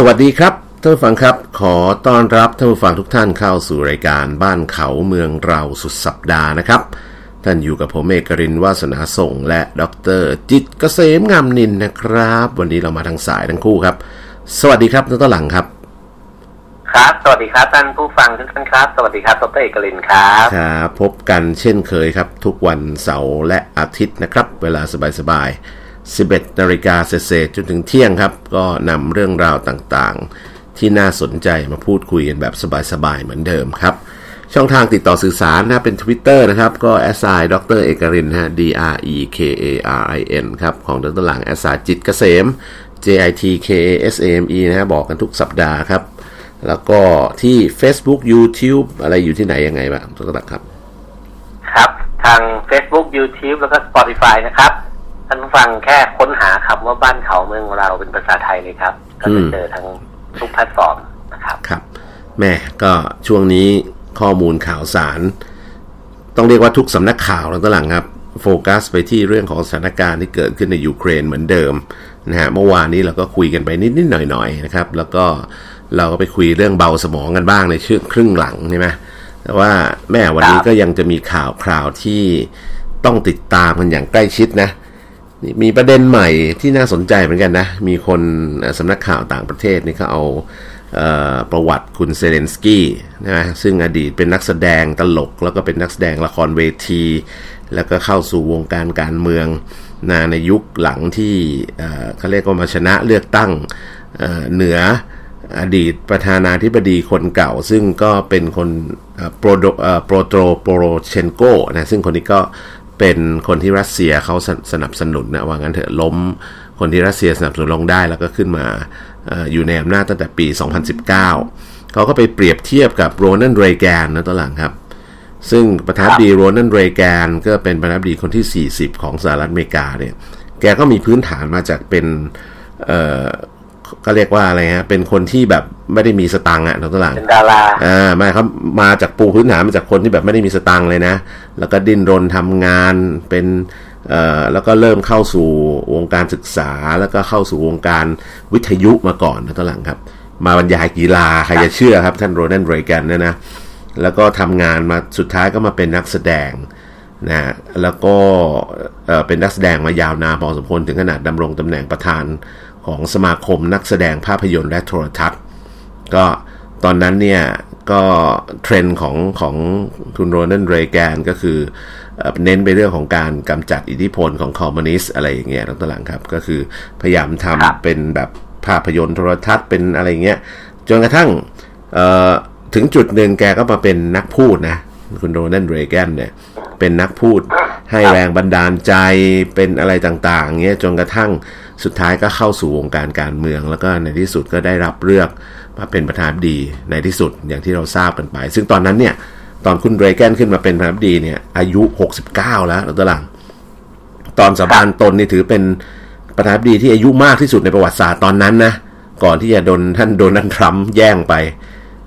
สวัสดีครับท่านผู้ฟังครับ ขอต้อนรับท่านผู้ฟังทุกท่านเข้าสู่รายการบ้านเขาเมืองเราสุดสัปดาห์นะครับ ท่านอยู่กับผมเอกรินวาสนาส่ง และดรจิตเกษมงามนินนะครับ วันนี้เรามาทางสายทั้งคู่ครับ สวัสดีครับท่านต้นหลังครับ ครับ สวัสดีครับท่านผู้ฟังทุกท่านครับ สวัสดีครับดรเอกลินครับครับพบกันเช่นเคยครับ ทุกวันเสาร์และอาทิตย์นะครับ เวลาสบายๆ 11นาฬิกาเศษจนถึงเที่ยงครับ ก็นำเรื่องราวต่างๆ ที่น่าสนใจมาพูดคุยกันแบบสบายๆ เหมือนเดิมครับ ช่องทางติดต่อสื่อสารนะเป็น Twitter นะครับ ก็ s i ดรเอกรินฮะ d r e k a r i n ครับ ของดรหลัง s i จิตเกษม j i t k a s a m e นะฮะบอกกันทุกสัปดาห์ครับ แล้วก็ที่ Facebook YouTube อะไรอยู่ที่ไหนยังไงบ้างดรหลังครับ ครับ ทาง Facebook YouTube แล้วก็ Spotify นะครับ ท่านผู้ฟังแค่ค้นหาคำว่าบ้านเขาเมืองเราเป็นภาษาไทยเลยครับ ก็จะเจอทั้งทุกแพลตฟอร์มนะครับครับ แม่ก็ช่วงนี้ข้อมูลข่าวสาร ต้องเรียกว่าทุกสำนักข่าวแล้วตหลังครับ โฟกัสไปที่เรื่องของสถานการณ์ที่เกิดขึ้นในยูเครนเหมือนเดิมนะฮะเมื่อวานนี้เราก็คุยกันไปนิดๆหน่อยๆนะครับ แล้วก็เราก็ไปคุยเรื่องเบาสมองกันบ้างในช่วงครึ่งหลังใช่ไหมแต่ว่าแม่วันนี้ก็ยังจะมีข่าวคราวที่ต้องติดตามกันอย่างใกล้ชิดนะนี่ มีประเด็นใหม่ที่น่าสนใจเหมือนกันนะ มีคนสำนักข่าวต่างประเทศนี่เขาเอาประวัติคุณเซเลนสกี้นะซึ่งอดีตเป็นนักแสดงตลก แล้วก็เป็นนักแสดงละครเวที แล้วก็เข้าสู่วงการการเมืองนะในยุคหลังที่เเขาเรียกว่ามาชนะเลือกตั้งเเหนืออดีตประธานาธิบดีคนเก่า ซึ่งก็เป็นคนโปรโดเปโตรโปโรเชนโกนะซึ่งคนนี้ก็ เป็นคนที่รัสเซียเขาสสนับสนุนนะว่างั้นเถอะล้มคนที่รัสเซียสนับสนุนลงได้แล้วก็ขึ้นมาออยู่ในอำนาจตั้งแต่ปี 2019 เขาก็ไปเปรียบเทียบกับโรนัลด์เรแกนนะตอนหลังครับ ซึ่งประธานดีโรนัลด์เรแกนก็เป็นประธานดีคนที่ 40 ของสหรัฐอเมริกาเนี่ย แกก็มีพื้นฐานมาจากเป็น ก็เรียกว่าอะไรฮะเป็นคนที่แบบไม่ได้มีสตังค์อะตอนหลังเป็นดาราอ่าไม่เขามาจากปูพื้นฐานมาจากคนที่แบบไม่ได้มีสตังค์เลยนะ แล้วก็ดิ้นรนทำงานเป็นเอ่อแล้วก็เริ่มเข้าสู่วงการศึกษาแล้วก็เข้าสู่วงการวิทยุมาก่อนนะตอนหลังครับ มาบรรยายกีฬาใครจะเชื่อครับ ท่านโรนัลด์เรแกนเนี่ยนะแล้วก็ทำงานมาสุดท้ายก็มาเป็นนักแสดงนะแล้วก็เอ่อเป็นนักแสดงมายาวนานพอสมควรถึงขนาดดำรงตำแหน่งประธาน ของสมาคมนักแสดงภาพยนตร์และโทรทัศน์ ก็ตอนนั้นเนี่ยก็เทรนด์ของของคุณโรนัลด์เรแกนก็คือเอ่อเน้นไปเรื่องของการกำจัดอิทธิพลของคอมมิวนิสต์อะไรอย่างเงี้ยตั้งแต่หลังครับ ก็คือพยายามครับทำเป็นแบบภาพยนตร์โทรทัศน์เป็นอะไรอย่างเงี้ยจนกระทั่งเอ่อถึงจุดหนึ่งแกก็มาเป็นนักพูดนะ คุณโรนัลด์เรแกนเนี่ย เป็นนักพูดให้แรงบันดาลใจเป็นอะไรต่างๆเงี้ยจนกระทั่ง สุดท้ายก็เข้าสู่วงการการเมือง แล้วก็ในที่สุดก็ได้รับเลือกมาเป็นประธานาธิบดีในที่สุดอย่างที่เราทราบกันไป ซึ่งตอนนั้นเนี่ยตอนคุณเรแกนขึ้นมาเป็นประธานาธิบดีเนี่ยอายุ 69 แล้วตอนหลังตอนสาบานตนนี่ถือเป็นประธานาธิบดีที่อายุมากที่สุดในประวัติศาสตร์ตอนนั้นนะก่อนที่จะโดนท่านโดนัลด์ทรัมป์แย่งไป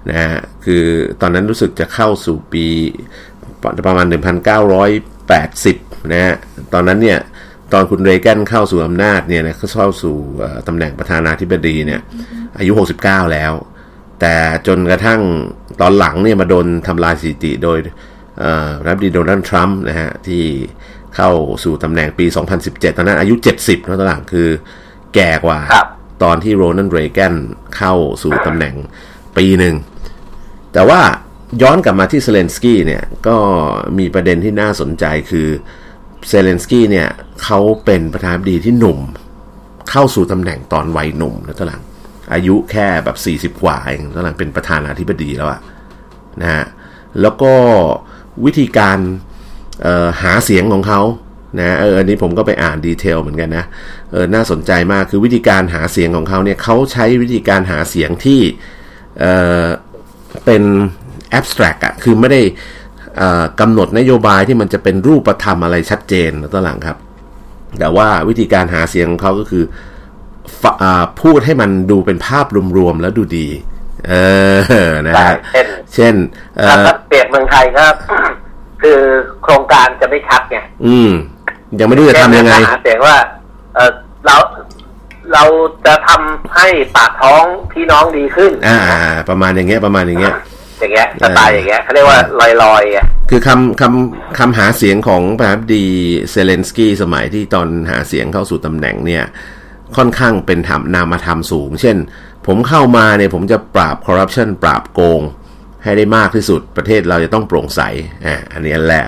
นะฮะคือตอนนั้นรู้สึกจะเข้าสู่ปีประมาณ 1980นะฮะตอนนั้นเนี่ย ตอนคุณเรแกนเข้าสู่อำนาจเนี่ยนะเขาเข้าสู่เอ่อตำแหน่งประธานาธิบดีเนี่ยอายุ 69 แล้ว แต่จนกระทั่งตอนหลังเนี่ยมาโดนทำลายสถิติโดยเอ่อรัฐบดีโดนัลด์ทรัมป์นะฮะที่เข้าสู่ตำแหน่งปี 2017 ตอนนั้นอายุ 70แล้วตอนหลังคือแก่กว่าครับตอนที่โรนัลด์เรแกนเข้าสู่ตำแหน่งปีหนึ่ง แต่ว่าย้อนกลับมาที่เซเลนสกี้เนี่ยก็มีประเด็นที่น่าสนใจคือ เซเลนสกี้เนี่ยเขาเป็นประธานาธิบดีที่หนุ่ม เข้าสู่ตำแหน่งตอนวัยหนุ่มแล้วตอนหลังอายุแค่แบบ 40 กว่าเองตอนหลังเป็นประธานาธิบดีแล้วอะนะฮะแล้วก็วิธีการหาเสียงของเขานะเอออันนี้ผมก็ไปอ่านดีเทลเหมือนกันนะเออน่าสนใจมากคือวิธีการหาเสียงของเขาเนี่ยเขาใช้วิธีการหาเสียงที่เออเป็น abstract อะคือไม่ได้ กำหนดนโยบายที่มันจะเป็นรูปธรรมอะไรชัดเจนตอนหลังครับ แต่ว่าวิธีการหาเสียงของเขาก็คือฟะอ่าพูดให้มันดูเป็นภาพรวมๆแล้วดูดี เออนะใช่ฮะเช่น เช่นเอถ้าอถ้าเปรียบเมืองไทยก็คือโครงการจะไม่ชัดไงอืม ยังไม่รู้จะทำยังไงเช่นหาเสียงว่า เออเราเราจะทำให้ปากท้องพี่น้องดีขึ้น อ่า ประมาณอย่างเงี้ย ประมาณอย่างเงี้ย อย่างเงี้ยสไตล์อย่างเงี้ยเขาเรียกว่าลอยๆอะคือคำคำคำหาเสียงของประธานาธิบดีเซเลนสกี้สมัยที่ตอนหาเสียงเข้าสู่ตำแหน่งเนี่ยค่อนข้างเป็นธรรมนามธรรมสูง เช่น ผมเข้ามาเนี่ยผมจะปราบคอร์รัปชันปราบโกง ให้ได้มากที่สุดประเทศเราจะต้องโปร่งใสอ่าอันนี้อันแรก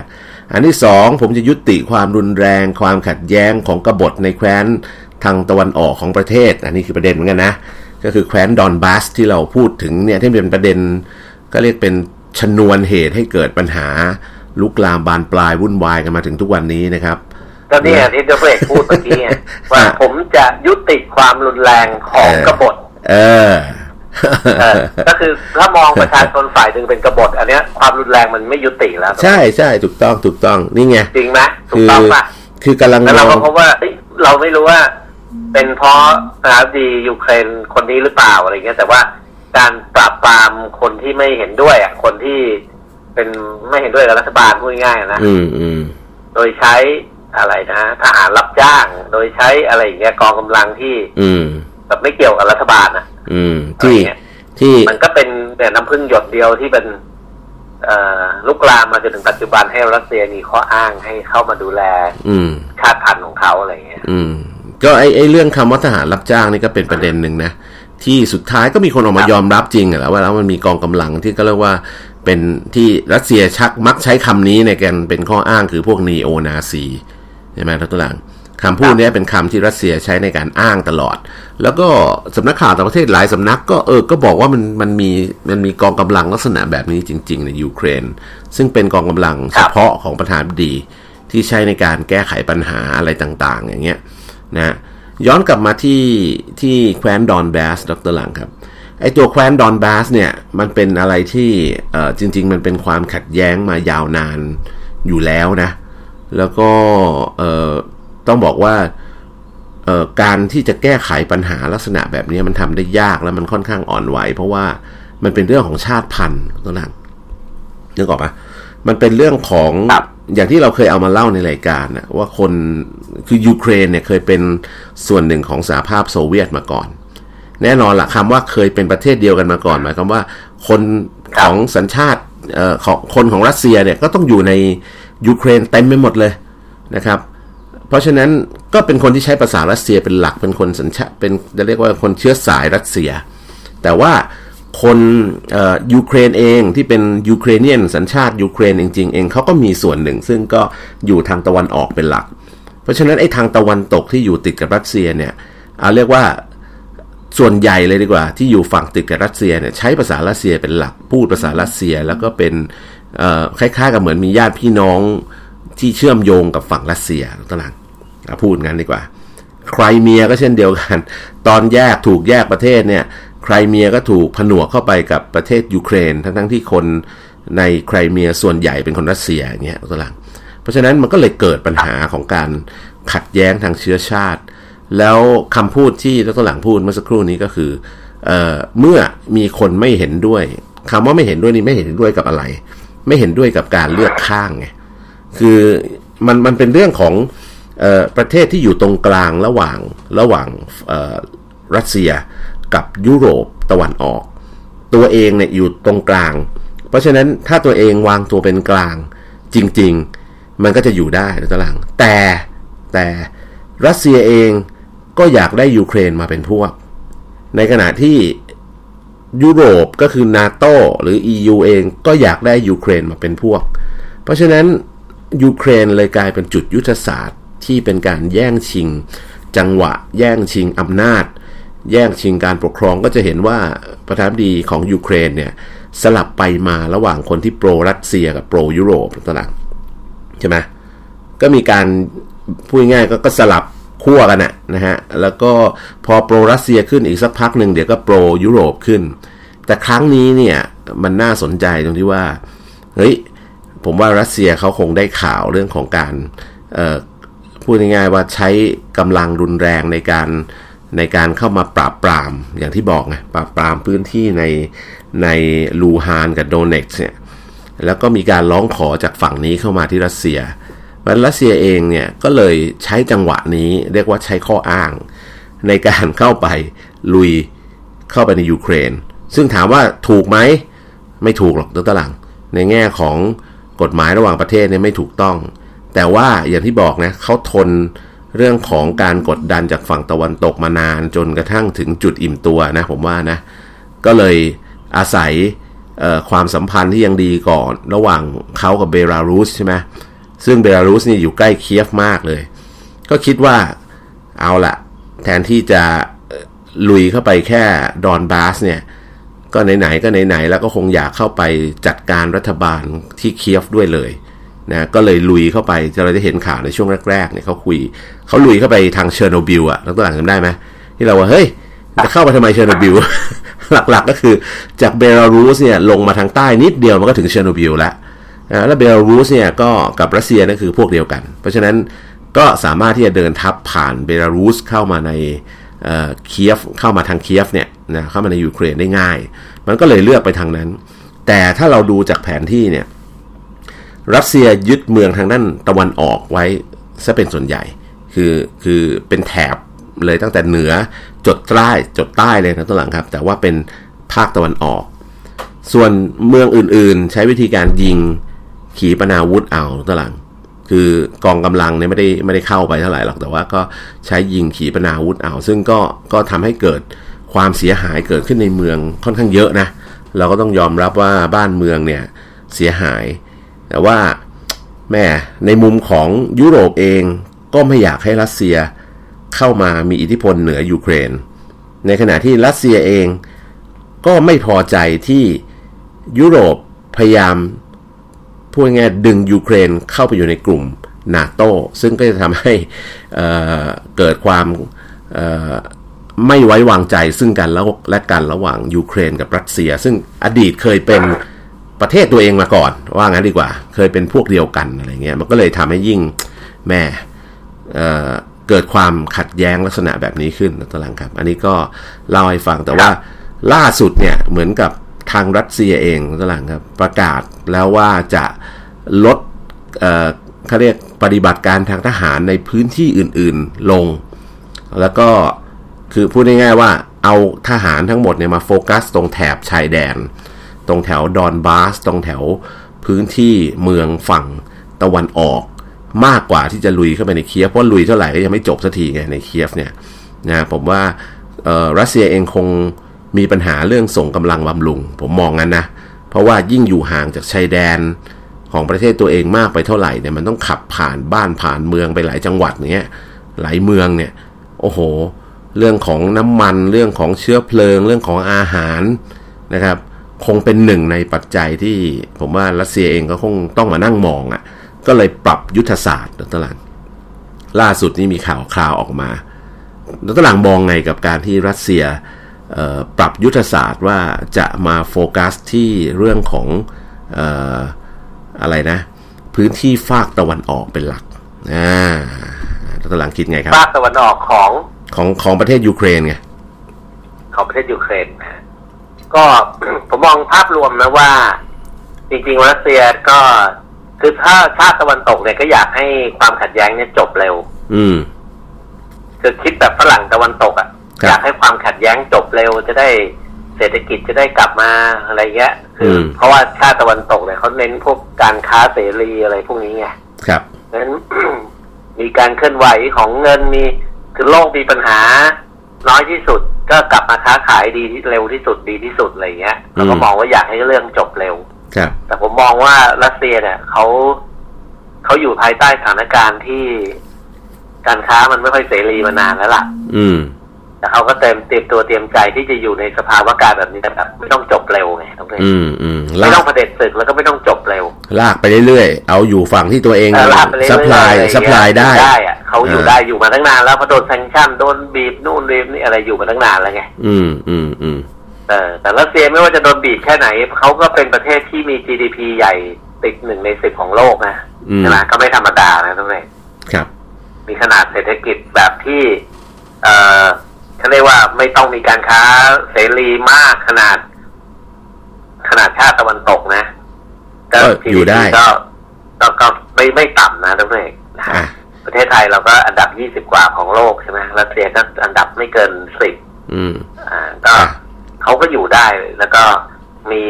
อันที่สองผมจะยุติความรุนแรง ความขัดแย้งของกบฏในแคว้นทางตะวันออกของประเทศ อันนี้คือประเด็นเหมือนกันนะ ก็คือแคว้นดอนบาสที่เราพูดถึงเนี่ยที่เป็นประเด็น ก็เรียกเป็นชนวนเหตุให้เกิดปัญหาลุกลามบานปลายวุ่นวายกันมาถึงทุกวันนี้นะครับก็เนี่ยที่เดเรกพูดเมื่อกี้ไงว่าผมจะยุติความรุนแรงของกบฏเออเออก็คือถ้ามองประชาชนฝ่ายหนึ่งเป็นกบฏ อันเนี้ยความรุนแรงมันไม่ยุติแล้ว ใช่ใช่ถูกต้องถูกต้องนี่ไงจริงไหมถูคืกอต้องป่ะคือกำลังแล้วมเราอก็งพบว่าเอ้ยเราไม่รู้ว่า เป็นเพราะประธานาธิบดียูเครนคนนี้หรือเปล่าอะไรเงี้ยแต่ว่า การปราบปรามคนที่ไม่เห็นด้วยอะคนที่เป็นไม่เห็นด้วยกับรัฐบาลพูดง่ายๆนะอืมอืมโดยใช้อะไรนะทหารรับจ้าง โดยใช้อะไรอย่างเงี้ยกองกำลังที่ อืมแบบไม่เกี่ยวกับรัฐบาลนะอืม ที่อะไรเงี้ยที่มันก็เป็นเนี่ยน้ำพึ่งหยดเดียวที่เป็นเอ่อลุกลามมาจนถึงปัจจุบันให้รัสเซียมีข้ออ้างให้เข้ามาดูแล อืม ชาติพันธุ์ของเขาอะไรเงี้ย อืม ก็ไอไอเรื่องคำว่าทหารรับจ้างนี่ก็เป็นประเด็นหนึ่งนะ ที่สุดท้ายก็มีคนออกมาครับยอมรับจริงอะแล้วว่าแล้วมันมีกองกำลังที่ก็เรียกว่าเป็นที่รัสเซียชักมักใช้คำนี้ในการเป็นข้ออ้างคือพวกนีโอนาซีใช่ไหมทุกท่านคำพูดเนี้ยเป็นคำที่รัสเซียใช้ในการอ้างตลอด แล้วก็สำนักข่าวต่างประเทศหลายสำนักก็เออ ก็บอกว่ามันมันมีมันมีกองกำลังลักษณะแบบนี้จริง ๆ ในยูเครน ซึ่งเป็นกองกำลังเฉพาะของประธานาธิบดีที่ใช้ในการแก้ไขปัญหาอะไรต่าง ๆ อย่างเงี้ยนะ ย้อนกลับมาที่ที่แคว้นดอนแบสดรหลังครับไอตัวแคว้นดอนแบสเนี่ยมันเป็นอะไรที่จริง ๆ มันเป็นความขัดแย้งมายาวนานอยู่แล้วนะ แล้วก็ต้องบอกว่าการที่จะแก้ไขปัญหาลักษณะแบบนี้มันทำได้ยากแล้วมันค่อนข้างอ่อนไหว เพราะว่ามันเป็นเรื่องของชาติพันธุ์ตัวนั้นนึกออกปะมันเป็นเรื่องของ อย่างที่เราเคยเอามาเล่าในรายการนะว่าคนคือยูเครนเนี่ยเคยเป็นส่วนหนึ่งของสหภาพโซเวียตมาก่อน แน่นอนละคำว่าเคยเป็นประเทศเดียวกันมาก่อนหมายความว่า คนของสัญชาติเอ่อของคนของรัสเซียเนี่ยก็ต้องอยู่ในยูเครนเต็มไปหมดเลยนะครับ เพราะฉะนั้นก็เป็นคนที่ใช้ภาษารัสเซียเป็นหลักเป็นคนสัญชาติเป็นจะเรียกว่าคนเชื้อสายรัสเซีย แต่ว่า คนยูเครนเองที่เป็น Ukrainian สัญชาติยูเครนจริงๆเองเขาก็มีส่วนหนึ่ง ซึ่งก็อยู่ทางตะวันออกเป็นหลัก เพราะฉะนั้นไอ้ทางตะวันตกที่อยู่ติดกับรัสเซียเนี่ยเอาเรียกว่าส่วนใหญ่เลยดีกว่า ที่อยู่ฝั่งติดกับรัสเซียเนี่ยใช้ภาษารัสเซียเป็นหลักพูดภาษารัสเซียแล้วก็เป็นคล้ายๆกับเหมือนมีญาติพี่น้องที่เชื่อมโยงกับฝั่งรัสเซียต่างพูดงั้นดีกว่าไครเมียก็เช่นเดียวกัน ตอนแยกถูกแยกประเทศเนี่ย ไครเมียก็ถูกผนวกเข้าไปกับประเทศยูเครน ทั้งๆที่คนในไครเมียส่วนใหญ่เป็นคนรัสเซียอย่างเงี้ยตัวหลังเพราะฉะนั้นมันก็เลยเกิดปัญหาของการขัดแย้งทางเชื้อชาติ แล้วคำพูดที่ดรหลังพูดเมื่อสักครู่นี้ก็คือเออเมื่อมีคนไม่เห็นด้วยคำว่าไม่เห็นด้วยนี่ไม่เห็นด้วยกับอะไร ไม่เห็นด้วยกับการเลือกข้างไงคือมันมันเป็นเรื่องของออประเทศที่อยู่ตรงกลางระหว่างระหว่างรัสเซีย กับยุโรปตะวันออก ตัวเองเนี่ยอยู่ตรงกลาง เพราะฉะนั้นถ้าตัวเองวางตัวเป็นกลางจริง ๆ มันก็จะอยู่ได้ในตาราง แต่แต่รัสเซียเองก็อยากได้ยูเครนมาเป็นพวก ในขณะที่ยุโรปก็คือนาโตหรือ EU เองก็อยากได้ยูเครนมาเป็นพวก เพราะฉะนั้นยูเครนเลยกลายเป็นจุดยุทธศาสตร์ที่เป็นการแย่งชิง จังหวะแย่งชิงอำนาจ แย่งชิงการปกครองก็จะเห็นว่าประธานาธิบดีของยูเครนเนี่ยสลับไปมาระหว่างคนที่โปรรัสเซียกับโปรยุโรปต่างๆใช่ไหมก็มีการพูดง่ายก็ก็สลับขั้วกันนะนะฮะ แล้วก็พอโปรรัสเซียขึ้นอีกสักพักหนึ่งเดี๋ยวก็โปรยุโรปขึ้น แต่ครั้งนี้เนี่ยมันน่าสนใจตรงที่ว่า เฮ้ย ผมว่ารัสเซียเขาคงได้ข่าวเรื่องของการพูดง่ายๆว่าใช้กำลังรุนแรงในการ ในการเข้ามาปราบปรามอย่างที่บอกไงปราบปรามพื้นที่ในในลูฮานกับโดเน็กซ์เนี่ยแล้วก็มีการร้องขอจากฝั่งนี้เข้ามาที่รัสเซียมันรัสเซียเองเนี่ยก็เลยใช้จังหวะนี้เรียกว่าใช้ข้ออ้าง ในการเข้าไปลุยเข้าไปในยูเครน ซึ่งถามว่าถูกไหมไม่ถูกหรอกตัวตลัง ในแง่ของกฎหมายระหว่างประเทศเนี่ยไม่ถูกต้อง แต่ว่าอย่างที่บอกนะเขาทน เรื่องของการกดดันจากฝั่งตะวันตกมานานจนกระทั่งถึงจุดอิ่มตัวนะผมว่านะ ก็เลยอาศัยความสัมพันธ์ที่ยังดีก่อนระหว่างเขากับเบลารุสใช่ไหมซึ่งเบลารุสนี่อยู่ใกล้เคียฟมากเลย ก็คิดว่าเอาละแทนที่จะลุยเข้าไปแค่ดอนบาสเนี่ย ก็ไหนๆก็ไหนๆแล้วก็คงอยากเข้าไปจัดการรัฐบาลที่เคียฟด้วยเลย นะก็เลยลุยเข้าไปจะเราจะเห็นข่าวในช่วงแรกๆเนี่ยเขาคุยเขาลุยเข้าไปทางเชอร์โนบิลอะแล้วตัวหลังจำได้ไหมที่เราว่าเฮ้ยจะเข้าไปทำไมเชอร์โนบิลหลักๆก็คือจากเบลารุสเนี่ยลงมาทางใต้นิดเดียวมันก็ถึงเชอร์โนบิลแล้วแล้วเบลารุสเนี่ยก็กับรัสเซียนั่นคือพวกเดียวกัน เพราะฉะนั้นก็สามารถที่จะเดินทัพผ่านเบลารุสเข้ามาในเคียฟเข้ามาทางเคียฟเนี่ยนะเข้ามาในยูเครนได้ง่าย มันก็เลยเลือกไปทางนั้น แต่ถ้าเราดูจากแผนที่เนี่ย รัสเซียยึดเมืองทางด้านตะวันออกไว้ซะเป็นส่วนใหญ่ คือคือเป็นแถบเลยตั้งแต่เหนือจดใต้จดใต้เลยนะตัวหลังครับ แต่ว่าเป็นภาคตะวันออก ส่วนเมืองอื่นๆ ใช้วิธีการยิงขีปนาวุธเอาตัวหลัง คือกองกำลังเนี่ยไม่ได้ไม่ได้เข้าไปเท่าไหร่หรอกแต่ว่าก็ใช้ยิงขีปนาวุธเอา ซึ่งก็ก็ทำให้เกิดความเสียหายเกิดขึ้นในเมืองค่อนข้างเยอะนะเราก็ต้องยอมรับว่าบ้านเมืองเนี่ยเสียหาย แต่ว่าแม่ในมุมของยุโรปเองก็ไม่อยากให้รัสเซียเข้ามามีอิทธิพลเหนือยูเครน ในขณะที่รัสเซียเองก็ไม่พอใจที่ยุโรปพยายามพูดง่ายดึงยูเครนเข้าไปอยู่ในกลุ่มนาโตซึ่งก็จะทำให้เเกิดความไม่ไว้วางใจซึ่งกันแล้วและกันระหว่างยูเครนกับรัสเซีย ซึ่งอดีตเคยเป็น ประเทศตัวเองมาก่อน ว่างั้นดีกว่า เคยเป็นพวกเดียวกันอะไรเงี้ยมันก็เลยทำให้ยิ่งแม่เเกิดความขัดแย้งลักษณะแบบนี้ขึ้นตลังครับ อันนี้ก็เล่าให้ฟังแต่ว่าล่าสุดเนี่ยเหมือนกับทางรัสเซียเองตลังครับประกาศแล้วว่าจะลดเเขาเรียกปฏิบัติการทางทหารในพื้นที่อื่นๆลง แล้วก็คือพูดง่ายๆว่าเอาทหารทั้งหมดเนี่ยมาโฟกัสตรงแถบชายแดน ตรงแถวดอนบาส ตรงแถวพื้นที่เมืองฝั่งตะวันออก มากกว่าที่จะลุยเข้าไปในเคียฟเพราะลุยเท่าไหร่ก็ยังไม่จบสักทีไงในเคียฟเนี่ยนะผมว่ารัสเซียเองคงมีปัญหาเรื่องส่งกำลังบำรุง ผมมองงั้นนะ เพราะว่ายิ่งอยู่ห่างจากชายแดนของประเทศตัวเองมากไปเท่าไหร่เนี่ยมันต้องขับผ่านบ้านผ่านเมืองไปหลายจังหวัดเนี้ยหลายเมืองเนี่ยโอ้โห เรื่องของน้ำมันเรื่องของเชื้อเพลิง เรื่องของอาหารนะครับ คงเป็นหนึ่งในปัจจัยที่ผมว่ารัสเซียเองก็คงต้องมานั่งมองอะ่ะ ก็เลยปรับยุทธศาสตร์ตลาดล่าสุดนี้มีข่าวคราวออกมาตลาดมองไงกับการที่รัสเซียปรับยุทธศาสตร์ว่าจะมาโฟกัสที่เรื่องของออะไรนะ พื้นที่ฝากตะวันออกเป็นหลักอ่าตลาดคิดไงครับฝากตะวันออกของของของประเทศยูเครนไงของประเทศยูเครนนะ ก็ผมมองภาพรวมนะว่า จริงๆรัสเซียก็คือถ้าชาติตะวันตกเนี่ยก็อยากให้ความขัดแย้งเนี่ยจบเร็ว อืมคือคิดแบบฝรั่งตะวันตกอะ่ะ อยากให้ความขัดแย้งจบเร็วจะได้เศรษฐกิจจะได้กลับมาอะไรเงี้ยคือเพราะว่าชาติตะวันตกเนี่ยเขาเน้นพวกการค้าเสรีอะไรพวกนี้ไงครับนั้นมีการเคลื่อนไหวของเงินมีคือโลกมีปัญหา น้อยที่สุดก็กลับมาค้าขายดีที่เร็วที่สุดดีที่สุดอะไรเงี้ยเราก็มองว่าอยากให้เรื่องจบเร็วครับแต่ผมมองว่ารัสเซียเนี่ยเขาเขาอยู่ภายใต้สถานการณ์ที่การค้ามันไม่ค่อยเสรีมานานแล้วล่ะ อืม แต่เขาก็เต็มเตรียมตัวเตรียมใจที่จะอยู่ในสภาวะการแบบนี้แบบไม่ต้องจบเร็วไงต้องเลยอืมอืมไม่ต้องเผด็จศึกแล้วก็ไม่ต้องจบเร็ว ลากไปเรื่อยๆ เอาอยู่ฝั่งที่ตัวเอง supply supply ได้ได้อะเขาอยู่ได้อยู่มาตั้งนานแล้วพอโดน sanction โดนบีบนู่นบีบนี่อะไรอยู่มาตั้งนานแล้วไงอืมอืมอืมเออแต่รัสเซียไม่ว่าจะโดนบีบแค่ไหนเขาก็เป็นประเทศที่มี GDP ใหญ่ติดหนึ่งในสิบของโลกนะใช่ไหมก็ไม่ธรรมดานะทุกท่านครับ มีขนาดเศรษฐกิจแบบที่ เอ่อ เขาเรียกว่าไม่ต้องมีการค้าเสรีมากขนาด ขนาดชาติตะวันตกนะก็อยู่ได้ก็ก็ไม่ไม่ต่ำนะทุกท่านอะประเทศไทยเราก็อันดับยี่สิบกว่าของโลกใช่ไหมรัสเซียก็อันดับไม่เกินสิบอืมอ่า ก็อะเขาก็อยู่ได้ แล้วก็มี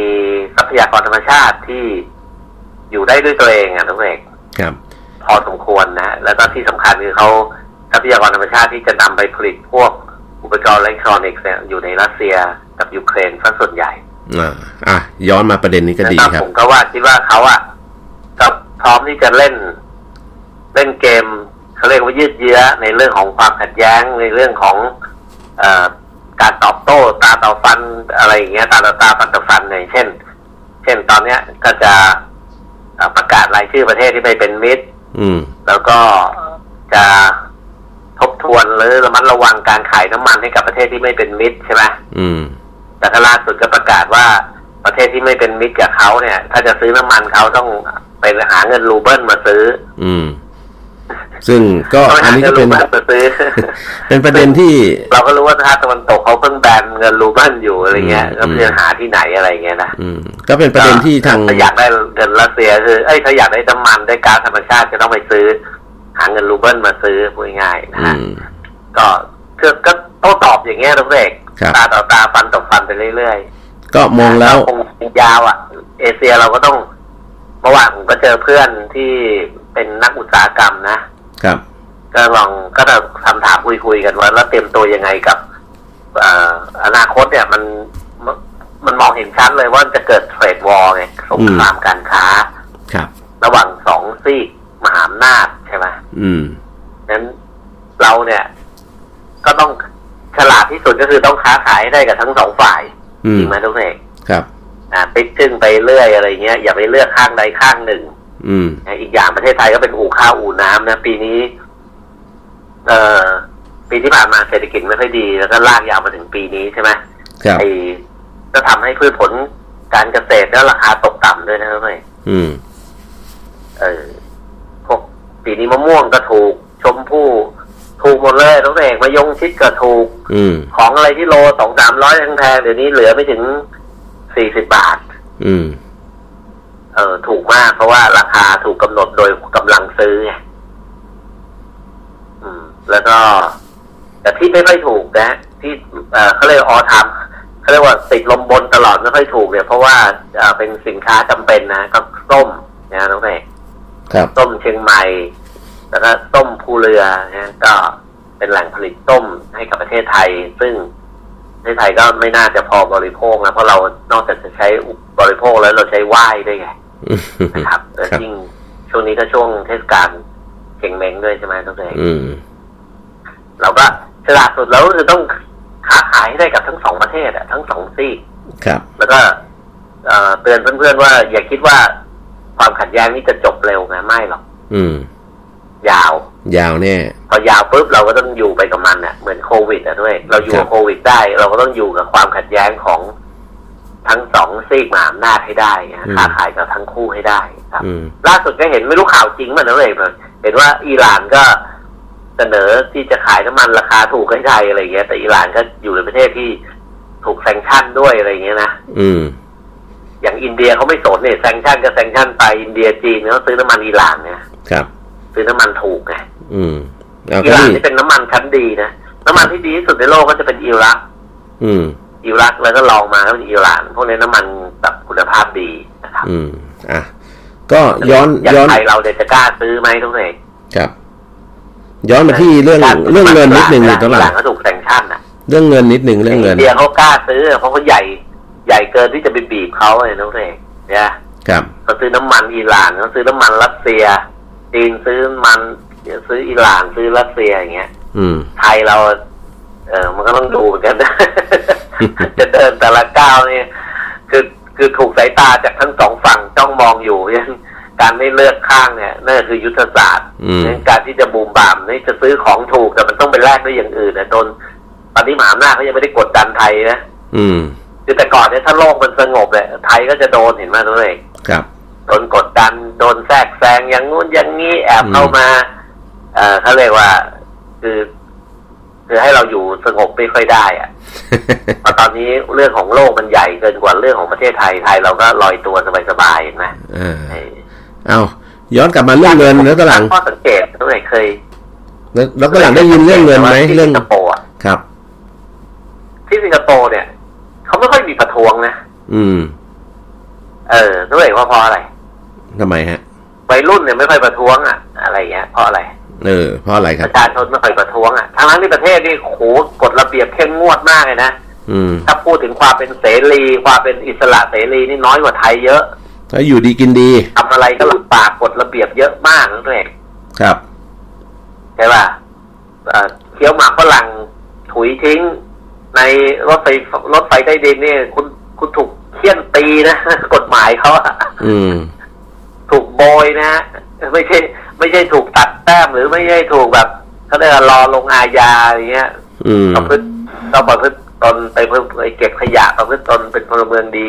ทรัพยากรธรรมชาติที่อยู่ได้ด้วยตัวเองอะทุกเอกครับ พอสมควรนะ แล้วก็ที่สำคัญคือเขาทรัพยากรธรรมชาติที่จะนำไปผลิตพวก อุปกรณ์อิเล็กทรอนิกส์เนี่ยอยู่ในรัสเซียกับยูเครนซะส่วนใหญ่อ่าอะย้อนมาประเด็นนี้ก็ดีแล้วครับผมก็ว่าคิดว่าเขาอะก็พร้อมที่จะเล่น เล่นเกมเขาเรียกว่ายืดเยื้อในเรื่องของความขัดแย้งในเรื่องของเออการตอบโต้ตาต่อฟันอะไรอย่างเงี้ย ตาต่อตาฟันต่อฟันอย่างเช่น เช่นตอนเนี้ยก็จะเอ่อประกาศรายชื่อประเทศที่ไม่เป็นมิตรอืมแล้วก็จะ ทบทวนหรือระมัดระวังการขายน้ำมันให้กับประเทศที่ไม่เป็นมิตรใช่ไหมอืม แต่ก็ล่าสุดก็ประกาศว่าประเทศที่ไม่เป็นมิตรกับเขาเนี่ย ถ้าจะซื้อน้ำมันเขาต้องไปหาเงินรูเบิลมาซื้อ อืม ซึ่งก็ต้องอันหานี้เงิก็นรูเป็นเบิลมาซื้อเป็นประเด็นที่ เราก็รู้ว่าทางตะวันตกเขาเพิ่งแบนเงินรูเบิลอยู่อะไรเงี้ยอืมก็ไม่รู้จะหาที่ไหนอะไรเงี้ยนะอืมก็เป็นประเด็นที่ทางถ้าอยากได้เงินรัสเซียคือเอ้ยถ้าอยากได้น้ำมันได้ก๊าซธรรมชาติจะต้องไปซื้อ หาเงินรูเบิลมาซื้อพูดง่ายๆนะอืฮะมก็คือก็โต้ตอบอย่างเงี้ยทุกเด็กครับตาต่อตาฟันต่อฟันไปเรื่อยๆ ก็มองแล้วคงยาวอะ เอเชียเราก็ต้องเมื่อวานผมก็เจอเพื่อนที่เป็นนักอุตสาหกรรมนะครับ ก็ลองก็จะถามถามคุยคุยๆกันว่าแล้วเตรียมตัวยังไงกับเอ่ออนาคตเนี่ยมันมันมันมองเห็นชัดเลยว่าจะเกิดเทรดวอร์ไงสงครามการค้า ครับ ระหว่างสองซีก มหาอำนาจใช่ไหมอืมนั้นเราเนี่ย ก็ต้องฉลาดที่สุดก็คือต้องค้าขายให้ได้กับทั้งสองฝ่ายอืจมริงไหมทุกเอกครับอ่าไปจึ้งไปเรื่อยอะไรเงี้ยอย่าไปเลือกข้างใดข้างหนึ่ง อืมนะอีกอย่างประเทศไทยก็เป็นอู่ข้าวอู่น้ำนะปีนี้ เอ่อปีที่ผ่านมาเศรษฐกิจไม่ค่อยดี แล้วก็ลากยาวมาถึงปีนี้ใช่ไหมครับไอ้ก็ทำให้พืชผลการเกษตรแล้วราคาตกต่ำด้วยนะครับเว้ยอืม เออพวก ปีนี้มะม่วงก็ถูก ชมพู่ถูกหมดเลยทุกเอกมายงชิดก็ถูกอืมของอะไรที่โลสองสามร้อยแพงๆเดี๋ยวนี้เหลือไม่ถึงสี่สิบบาท อืม เออถูกมากเพราะว่าราคาถูกกำหนดโดยกำลังซื้อไงอืม แล้วก็ แต่ที่ไม่ค่อยถูกนะ ที่เออเขาเรียกออทามเขาเรียกว่าติดลมบนตลอดไม่ค่อยถูกเนี่ยเพราะว่าเอ่อเป็นสินค้าจำเป็นนะก็ส้มนะน้องเอก ครับส้มเชียงใหม่แล้วก็ส้มภูเรือนะก็เป็นแหล่งผลิตส้มให้กับประเทศไทย ซึ่งประเทศไทยก็ไม่น่าจะพอบริโภคนะเพราะเรานอกจากจะใช้บริโภคแล้วเราใช้ไหว้ด้วยไงนะครับแล้วครับยิ่งช่วงนี้ก็ช่วงเทศกาลเก่งเม้งด้วยใช่ไหมทุกท่านอืมเราก็ฉลาดสุดแล้วคือต้องค้าขายให้ได้กับทั้งสองประเทศอะทั้งสองซีกครับ แล้วก็เอ่อเตือนเพื่อนๆว่า อย่าคิดว่า ความขัดแย้งนี้จะจบเร็วนะไม่หรอกอืม ยาว ยาวแน่พอยาวปุ๊บเราก็ต้องอยู่ไปกับมันอะเหมือนโควิดอะด้วย เราอยู่ครักับบโควิดได้ เราก็ต้องอยู่กับความขัดแย้งของทั้งสองซีกมหาอำนาจให้ได้นะค้าขายกับทั้งคู่ให้ได้ครับอืมล่าสุดก็เห็นไม่รู้ข่าวจริงมั้ยนะเลยเห็นว่าอิหร่านก็เสนอที่จะขายน้ำมันราคาถูกให้ไทยอะไรเงี้ยแต่อิหร่านก็อยู่ในประเทศที่ถูกแซงชั่นด้วยอะไรเงี้ยนะอืม อย่างอินเดียเขาไม่สนเนี่ยแซงชั่นก็แซงชั่นไปอินเดียจีนเขาซื้อน้ำมันอิหร่านเนี่ยครับซื้อน้ำมันถูกไงอืมเอาอิก็หร่านนี่นี่เป็นน้ำมันชั้นดีนะน้ำมันที่ดีที่สุดในโลกก็จะเป็นอิรักอืมอิรักแล้วก็ลองมาก็เป็นอิหร่านพวกนี้น้ำมันแบบคุณภาพดีนะครับอืมอะก็ย้อนอย่างย้อนไทยเราเดี๋ยวจะกล้าซื้อไหมทุกท่านครับ ย้อนมาที่เรื่องเรื่องเงินนิดหนึ่งหนึ่งตอิลาหร่าดนเขาถูกแซงชั่นอะเรื่องเงินนิดหนึ่งเรื่องเงินอินเดียเขากล้าซื้อเพราะเขาใหญ่ ใหญ่เกินที่จะไปบีบเขาเลยน้องเอกเนี่ยครับเขาซื้อน้ำมันอิหร่านเขาซื้อน้ำมันรัสเซียจีนซื้อมันเดี๋ยวซื้ออิหร่านซื้อรัสเซียอย่างเงี้ย อืมไทยเรา เออมันก็ต้องดูเหมือนกันนะจะเดินแต่ละก้าวนี่คือคือถูกสายตาจากทั้งสองฝั่งจ้องมองอยู่ยังการไม่เลือกข้างเนี่ยนั่นคือยุทธศาสตร์อืมงั้นการที่จะบูมบามนี่จะซื้อของถูกแต่มันต้องไปแลกด้วยอย่างอื่นนะโดนตอนนี้หมหาอำนาจเขายังไม่ได้กดดันไทยนะอืม คือแต่ก่อนเนี่ยถ้าโลกมันสงบเนี่ยไทยก็จะโดนเห็นไหมตัวเองครับโดนกดดันโดนแทรกแซงอย่างงู้นอย่างนี้แอบอืมเข้ามาเอ่อเขาเรียกว่า คือ คือให้เราอยู่สงบไม่ค่อยได้อะเพราะตอนนี้เรื่องของโลกมันใหญ่เกินกว่าเรื่องของประเทศไทยไทยเราก็ลอยตัวสบายๆเห็นไหมเออเออเอาย้อนกลับมาเรื่องเงินแล้วตหลังข้อสังเกตตั้งแต่เคยแล้วแล้วตหลังได้ยินเรื่องเงินไหมที่เรื่องสิงคโปร์อะครับ ที่สิงคโปร์เนี่ย เขาไม่ค่อยมีประท้วงนะอืม เออรู้เองว่าเพราะอะไรทำไมฮะวัยรุ่นเนี่ยไม่ค่อยประท้วงอะ อะไรเงี้ยเพราะอะไร เออ เพราะอะไรคปรับระชาชนไม่ค่อยประท้วงอะทางนั้นที่ประเทศนี่โหกฎระเบียบเข้มงวดมากเลยนะอืมถ้าพูดถึงความเป็นเสรีความเป็นอิสระเสรีนี่น้อยกว่าไทยเยอะถ้าอยู่ดีกินดีทำอะไรก็ลำบากกฎระเบียบเยอะมากนั่นเองครับใช่ป่ะเอ่อเคี้ยวหมากฝรั่งถุยทิ้ง ในรถไฟรถไฟใต้ดินนี่คุณคุณถูกเคี่ยนตีนะกฎหมายเขาอะอืมถูกโบยนะฮะไม่ใช่ ไม่ใช่ถูกตัดแต้มหรือไม่ใช่ถูกแบบเขาเรียกว่ารอลงอาญาอย่างเงี้ยอืมประพฤติต้องประพฤติตนไปเพิ่มไปเก็บขยะประพฤติตนเป็นพลเมืองดี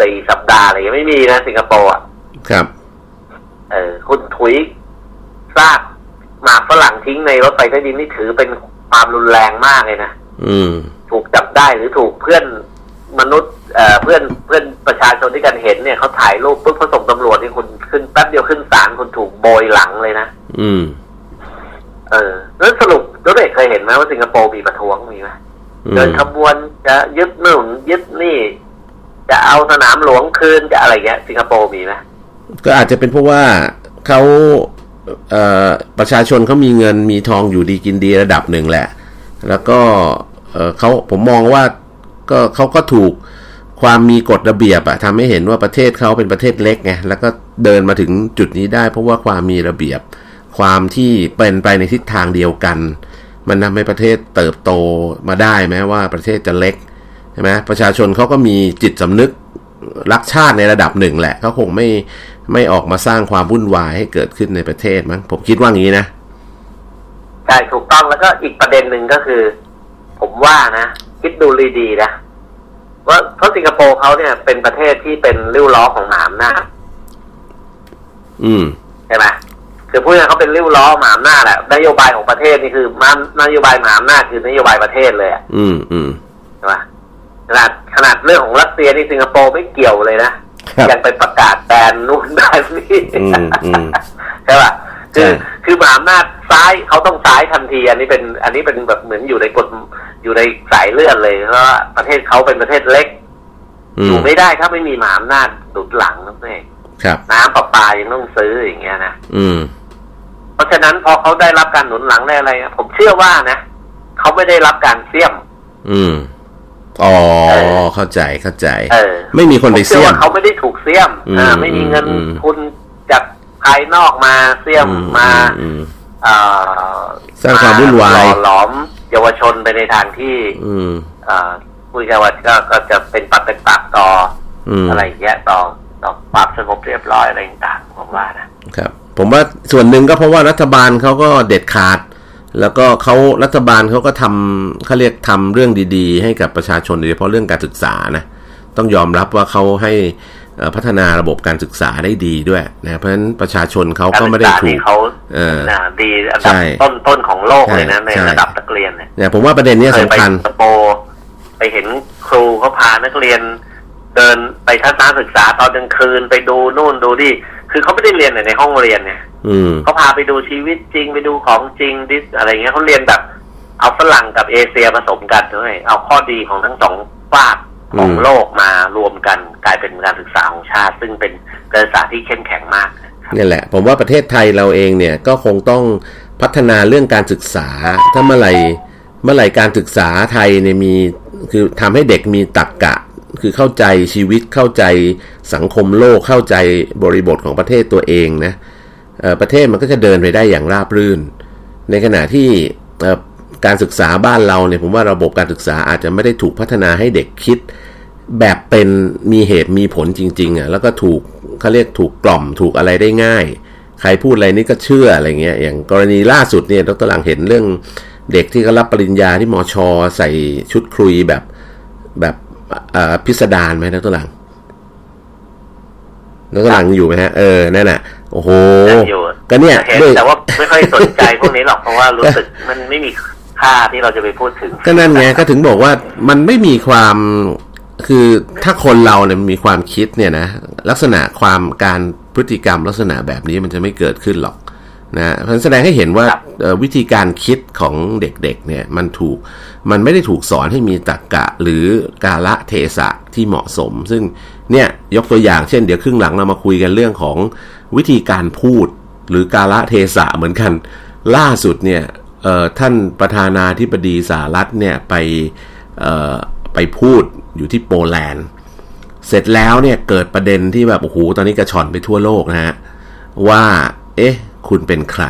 สี่สัปดาห์อะไรอย่างเงี้ยไม่มีนะสิงคโปร์อะครับ เออคุณถุยซากหมากฝรั่งทิ้งในรถไฟใต้ดินนี่ถือเป็นความรุนแรงมากเลยนะอืม ถูกจับได้หรือถูกเพื่อนมนุษย์เอ่อเพื่อนเพื่อนประชาชนที่กันเห็นเนี่ยเขาถ่ายรูปปุ๊บเขาส่งตำรวจที่คุณขึ้นแป๊บเดียวขึ้นศาลคุณถูกโบยหลังเลยนะอืม เออ แล้วสรุปรถเด็กเคยเห็นไหมว่าสิงคโปร์มีประท้วงมีไหมอืเดินมขบวนจะยึดนู่นยึดนี่ จะเอาสนามหลวงคืนจะอะไรเงี้ย สิงคโปร์มีไหมก็อาจจะเป็นเพราะว่าเขาเอ่อประชาชนเขามีเงินมีทองอยู่ดีกินดีระดับหนึ่งแหละ แล้วก็ เออเขาผมมองว่าก็เขาก็ถูกความมีกฎระเบียบอะทำให้เห็นว่าประเทศเขาเป็นประเทศเล็กไงแล้วก็เดินมาถึงจุดนี้ได้ เพราะว่าความมีระเบียบ ความที่เป็นไปในทิศทางเดียวกัน มันทำให้ประเทศเติบโตมาได้แม้ว่าประเทศจะเล็กใช่ไหมประชาชนเขาก็มีจิตสำนึกรักชาติในระดับหนึ่งแหละเขาคงไม่ไม่ออกมาสร้างความวุ่นวายให้เกิดขึ้นในประเทศมั้งผมคิดว่างี้นะใช่ถูกต้องแล้วก็อีกประเด็นหนึ่งก็คือ ผมว่านะ คิดดูดีๆนะว่าเพราะสิงคโปร์เขาเนี่ยเป็นประเทศที่เป็นริ้วล้อของหมหาอำนาจอืมใช่ไหมคือพูดง่ายๆเขาเป็นริ้วล้อมหาอำนาจแหละนโยบายของประเทศนี่คือมันนโยบายมหาอำนาจคือนโยบายประเทศเลยอะอืมอืมใช่ไหมขนาดขนาดเรื่องของรัสเซียนี่สิงคโปร์ไม่เกี่ยวเลยนะครับยังไปประกาศแบนนู่นแบนนี่อืมอืมใช่ป่ะ คือใช่คือมหาอำนาจซ้ายเขาต้องซ้ายทันที อันนี้เป็นอันนี้เป็นแบบเหมือนอยู่ในกฎอยู่ในสายเลือดเลยเพราะว่าประเทศเขาเป็นประเทศเล็กอือมยู่ไม่ได้ถ้าไม่มีมหาอำนาจดุดหลังนั่นเองครับน้ำประปายังต้องซื้ออย่างเงี้ยนะอืม เพราะฉะนั้นพอเขาได้รับการหนุนหลังได้อะไรอะผมเชื่อว่านะเขาไม่ได้รับการเสี่ยม อืมอ๋อเออเข้าใจเข้าใจ เออ ไม่มีคนไปผมเชื่เสี่อยมว่าเขาไม่ได้ถูกเสี่ยมอืมอ่าไม่มีเงินอืมทุนจาก ภายนอกมาเสี่ยมอืมาอืมเอ่อสร้างความวุ่นวายหล่อหลอมเยาวชนไปในทางที่ อืมเอ่อผู้ชายว่าก็ก็จะเป็นปัดเป็นปากต่ออืมอะไรอย่างเงี้ยต่อต่อความสงบเรียบร้อยอะไรต่างๆผมว่านะครับ ผมว่าส่วนหนึ่งก็เพราะว่ารัฐบาลเขาก็เด็ดขาด แล้วก็เขารัฐบาลเขาก็ทำเขาเรียกทำเรื่องดี ๆ ให้กับประชาชนโดยเฉพาะเรื่องการศึกษานะต้องยอมรับว่าเขาให้เอ่อ พัฒนาระบบการศึกษาได้ดีด้วยนะเพราะฉะนั้นประชาชนเขาก็ไม่ได้ารศึถูษานี่กเขาเออน่ะดีอันดับใช่ต้นต้นของโลกเลยนะใช่ในใช่ระดับนักเรียนเนี่ยเนี่ยผมว่าประเด็นเนี้ยเคยไปสำคัญสิงคโปร์ไปเห็นครูเขาพานักเรียน เดินไปทัศนศึกษาตอนกลางคืนไปดูนู่นดูนี่คือเขาไม่ได้เรียนแต่ในห้องเรียนเนี่ยอืมเขาพาไปดูชีวิตจริงไปดูของจริงดิสอะไรเงี้ยเขาเรียนแบบ เอาฝรั่งกับเอเชียผสมกันด้วยเอาข้อดีของทั้งสองฝาก ของโลกมารวมกันกลายเป็นการศึกษาของชาติ ซึ่งเป็นการศึกษาที่เข้มแข็งมากนี่แหละ ผมว่าประเทศไทยเราเองเนี่ยก็คงต้องพัฒนาเรื่องการศึกษา ถ้าเมื่อไหร่เมื่อไหร่การศึกษาไทยเนี่ยมีคือทำให้เด็กมีตรรกกะ คือเข้าใจชีวิตเข้าใจสังคมโลกเข้าใจบริบทของประเทศตัวเองนะประเทศมันก็จะเดินไปได้อย่างราบรื่น ในขณะที่ การศึกษาบ้านเราเนี่ยผมว่าระบบการศึกษาอาจจะไม่ได้ถูกพัฒนาให้เด็กคิด แบบเป็นมีเหตุมีผลจริงๆอะแล้วก็ถูกเขาเรียกถูกกล่อมถูกอะไรได้ง่าย ใครพูดอะไรนี่ก็เชื่ออะไรเงี้ยอย่างกรณีล่าสุดเนี่ยดรหลังเห็นเรื่องเด็กที่เขารับปริญญาที่มอชอใส่ชุดคลุยแบบแบบเอ่อพิสดารไหมดรหลังดรหลังอยู่ไหมฮะ เออ นั่นน่ะ โอ้โหยังอยู่ก็เนี่ยเห็นด้วยแต่ว่าไม่ค่อยสนใจพวกนี้หรอก เพราะว่ารู้สึกมันไม่มี ค่าที่เราจะไปพูดถึง ก็นั่นไงก็ถึงบอกว่ามันไม่มีความคือถ้าคนเราเนี่ยมีความคิดเนี่ยนะลักษณะความการพพฤติกรรมลักษณะแบบนี้มันจะไม่เกิดขึ้นหรอกนะมันแสดงให้เห็นว่าวิธีการคิดของเด็กๆเนี่ยมันถูกมันไม่ได้ถูกสอนให้มีตรรกกะหรือกาละเทศะที่เหมาะสม ซึ่งเนี่ยยกตัวอย่างเช่นเดี๋ยวครึ่งหลังเรามาคุยกันเรื่องของวิธีการพูดหรือกาละเทศะเหมือนกัน ล่าสุดเนี่ย ท่านประธานาธิบดีสหรัฐเนี่ยไปไปพูดอยู่ที่โปแลนด์ เสร็จแล้วเนี่ยเกิดประเด็นที่แบบโอ้โหตอนนี้กระชอนไปทั่วโลกนะฮะว่า เอ๊ะ คุณเป็นใคร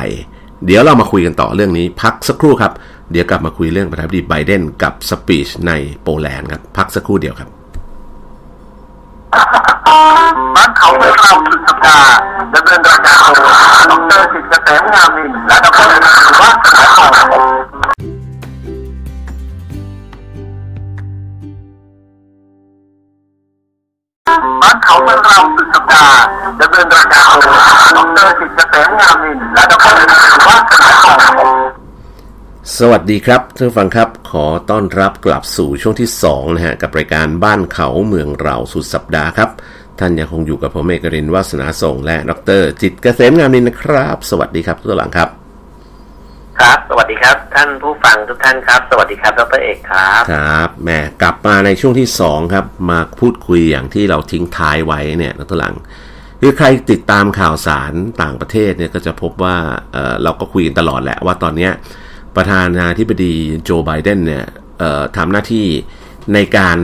เดี๋ยวเรามาคุยกันต่อเรื่องนี้ พักสักครู่ครับ เดี๋ยวกลับมาคุยเรื่องประธานาธิบดีไบเดนกับสปีชในโปแลนด์ครับ พักสักครู่เดียวครับ บ้านเขาเมื่อเราสุดสัปดาห์ดำเนินรายการโดยดรสิทธิ์เกษมงามนินและดรวัฒน์สายทองบ้านเขาเมืองเราสุดสัปดาห์ดำเนินรายการโดยดรสิทธิ์เกษมงามนินและดรวัฒน์สายทอง สวัสดีครับท่านฟังครับขอต้อนรับกลับสู่ช่วงที่2นะฮะกับรายการบ้านเขาเมืองเราสุดสัปดาห์ครับ ท่านยังคงอยู่กับผมเอกรินวาสนาส่งและดร จิตเกษมงามนินนะครับ สวัสดีครับทุกท่านครับ ครับ สวัสดีครับ ท่านผู้ฟังทุกท่านครับ สวัสดีครับดรเอกครับครับแม่กลับมาในช่วงที่สองครับมาพูดคุยอย่างที่เราทิ้งท้ายไว้เนี่ยนักหลังคือใครติดตามข่าวสารต่างประเทศเนี่ยก็จะพบว่าเเราก็คุยกันตลอดแหละว่าตอนนี้ ประธานาธิบดีโจไบเดนเนี่ยทำหน้าที่ในการ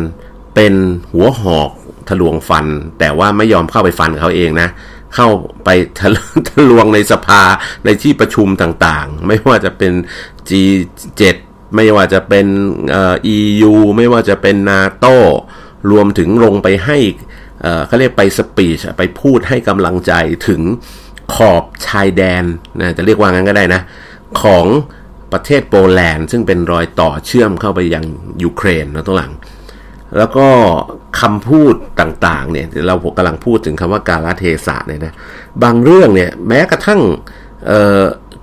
เป็นหัวหอกทะลวงฟัน แต่ว่าไม่ยอมเข้าไปฟันเขาเองนะ เข้าไปทะทะลวงในสภาในที่ประชุมต่างๆ ไม่ว่าจะเป็น G7 ไม่ว่าจะเป็นเอ่อ EU ไม่ว่าจะเป็นนาโตรวมถึงลงไปให้เขาเรียกไปสปีชไปพูดให้กำลังใจถึงขอบชายแดนนะจะเรียกว่างั้นก็ได้นะ ของ ประเทศโปแลนด์ ซึ่งเป็นรอยต่อเชื่อมเข้าไปยังยูเครนนะตัวหลัง แล้วก็คำพูดต่างๆเนี่ยเรากำลังพูดถึงคำว่าการเทศะเนี่ยนะบางเรื่องเนี่ยแม้กระทั่ง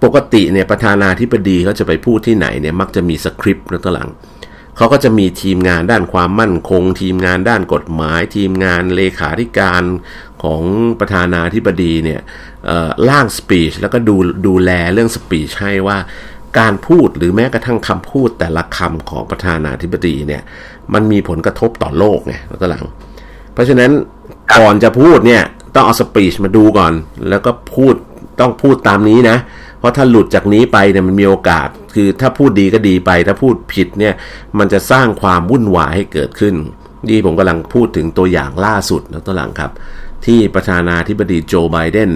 ปกติเนี่ยประธานาธิบดีเขาจะไปพูดที่ไหนเนี่ยมักจะมีสคริปต์นะตัวหลังเขาก็จะมีทีมงานด้านความมั่นคง ทีมงานด้านกฎหมาย ทีมงานเลขาธิการของประธานาธิบดีเนี่ยล่างสปีชแล้วก็ดูดูแลเรื่องสปีชให้ว่า การพูดหรือแม้กระทั่งคำพูดแต่ละคำของประธานาธิบดีเนี่ย มันมีผลกระทบต่อโลกไงแล้วก็หลัง เพราะฉะนั้นก่อนจะพูดเนี่ย ต้องเอาสปีชมาดูก่อน แล้วก็พูดต้องพูดตามนี้นะ เพราะถ้าหลุดจากนี้ไปเนี่ยมันมีโอกาส คือถ้าพูดดีก็ดีไป ถ้าพูดผิดเนี่ย มันจะสร้างความวุ่นวายให้เกิดขึ้นนี่ผมกำลังพูดถึงตัวอย่างล่าสุดนะตัวหลังครับ ที่ประธานาธิบดีโจไบเดน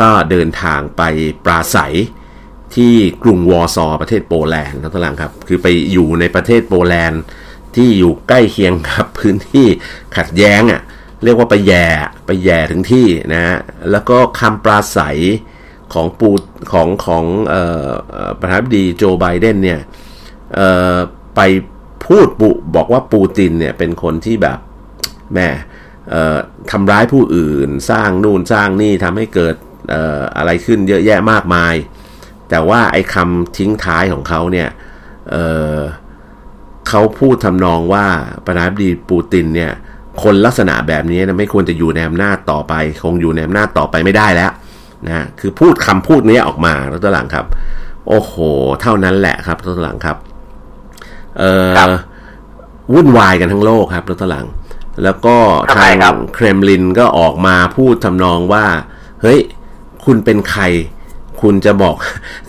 ก็เดินทางไปปราศัย ที่กรุงวอร์ซอประเทศโปแลนด์นะทุกท่านครับ คือไปอยู่ในประเทศโปแลนด์ที่อยู่ใกล้เคียงกับพื้นที่ขัดแย้งอะ่ะเรียกว่าไปแย่ไปแย่ถึงที่นะฮะแล้วก็คำปราศัยของปูของของออประธานาธิบดีโจไบเดนเนี่ยไปพูดบุบอกว่าปูตินเนี่ยเป็นคนที่แบบแม่ทำร้ายผู้อื่นสร้างนู่นสร้างนี่ทำให้เกิดอออะไรขึ้นเยอะแยะมากมาย แต่ว่าไอ้คำทิ้งท้ายของเขาเนี่ยเเขาพูดทำนองว่าประธานาธิบดีปูตินเนี่ย คนลักษณะแบบนี้นะไม่ควรจะอยู่ในอำนาจต่อไป คงอยู่ในอำนาจต่อไปไม่ได้แล้วนะคือพูดคำพูดนี้ออกมาแล้วตัวหลังครับ โอ้โห เท่านั้นแหละครับตัวหลังครับ เอ่อวุ่นวายกันทั้งโลกครับตัวหลัง แล้วก็ทางเครมลินก็ออกมาพูดทำนองว่า เฮ้ย คุณเป็นใคร คุณจะบอก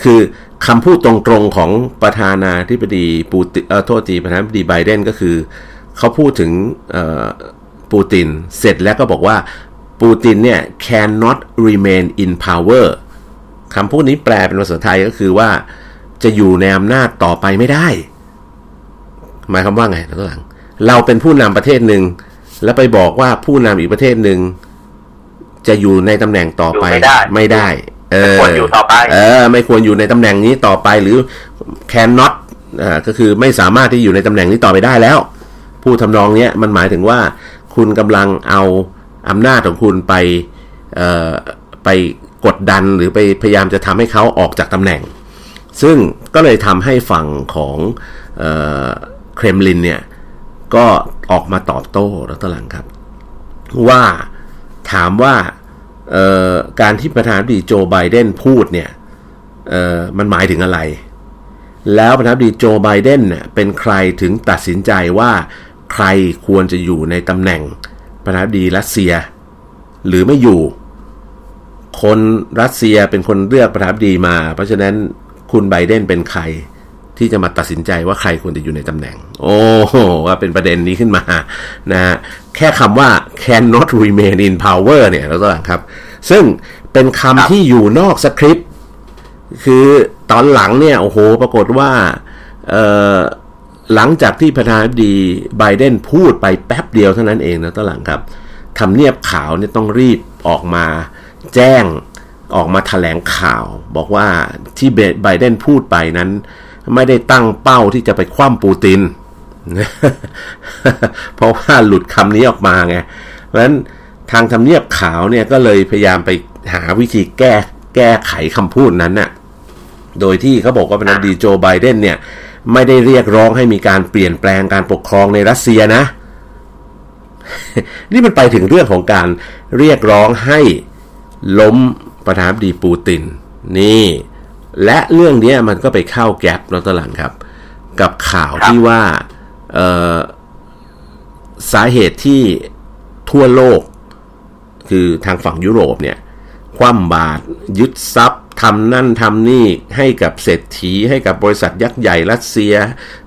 คือคำพูดตรงๆของประธานาธิบดีปูติเออโทษทีประธานาธิบดีไบเดนก็คือ เขาพูดถึงปูตินเสร็จแล้วก็บอกว่าปูตินเนี่ย cannot remain in power คำพูดนี้แปลเป็นภาษาไทยก็คือว่าจะอยู่ในอำนาจต่อไปไม่ได้ หมายความว่าไงท่านหลัง เราเป็นผู้นำประเทศหนึ่ง แล้วไปบอกว่าผู้นำอีกประเทศหนึ่งจะอยู่ในตำแหน่งต่อไปไม่ได้เออควรอยู่ต่อไปเออไม่ควรอยู่ในตำแหน่งนี้ต่อไปหรือ cannot อ่าก็คือไม่สามารถที่อยู่ในตำแหน่งนี้ต่อไปได้แล้ว ผู้ทำนองเนี้ยมันหมายถึงว่าคุณกำลังเอาอำนาจของคุณไปเอ่อไปกดดันหรือไปพยายามจะทำให้เขาออกจากตำแหน่ง ซึ่งก็เลยทำให้ฝั่งของเครมลินเนี่ยก็ออกมาตอบโต้แล้วตลังครับ ว่าถามว่าเอ่อ การที่ประธานาธิบดีโจไบเดนพูดเนี่ยมันหมายถึงอะไร แล้วประธานาธิบดีโจไบเดนเนี่ยเป็นใครถึงตัดสินใจว่าใครควรจะอยู่ในตำแหน่งประธานาธิบดีรัสเซีย หรือไม่อยู่ คนรัสเซียเป็นคนเลือกประธานาธิบดีมา เพราะฉะนั้นคุณไบเดนเป็นใคร ที่จะมาตัดสินใจว่าใครควรจะอยู่ในตำแหน่ง โอ้โหว่าเป็นประเด็นนี้ขึ้นมานะฮะแค่คำว่า cannot remain in power เนี่ยเราต้องครับ ซึ่งเป็นคำที่อยู่นอกสคริปต์คือตอนหลังเนี่ย โอ้โห ปรากฏว่าหลังจากที่ประธานาธิบดีไบเดนพูดไปแป๊บเดียวเท่านั้นเองนะตอนหลังครับทำเนียบขาวเนี่ยต้องรีบออกมาแจ้งออกมาถแถลงข่าว บอกว่าที่ไบเดนพูดไปนั้น ไม่ได้ตั้งเป้าที่จะไปคว่ำปูติน เพราะว่าหลุดคำนี้ออกมาไง เพราะฉะนั้นทางทำเนียบขาวเนี่ยก็เลยพยายามไปหาวิธีแก้แก้ไขคำพูดนั้นน่ะ โดยที่เขาบอกว่าประธานาธิบดีโจไบเดนเนี่ย ไม่ได้เรียกร้องให้มีการเปลี่ยนแปลงการปกครองในรัสเซียนะ นี่มันไปถึงเรื่องของการเรียกร้องให้ล้มประธานาธิบดีปูติน นี่ และเรื่องนี้มันก็ไปเข้าแก๊ปแล้วตหลังครับ กับข่าวที่ว่าสาเหตุที่ทั่วโลก คือทางฝั่งยุโรปเนี่ย คว่ำบาตรยึดทรัพย์ทำนั่นทำนี่ให้กับเศรษฐี ให้กับบริษัทยักษ์ใหญ่รัสเซีย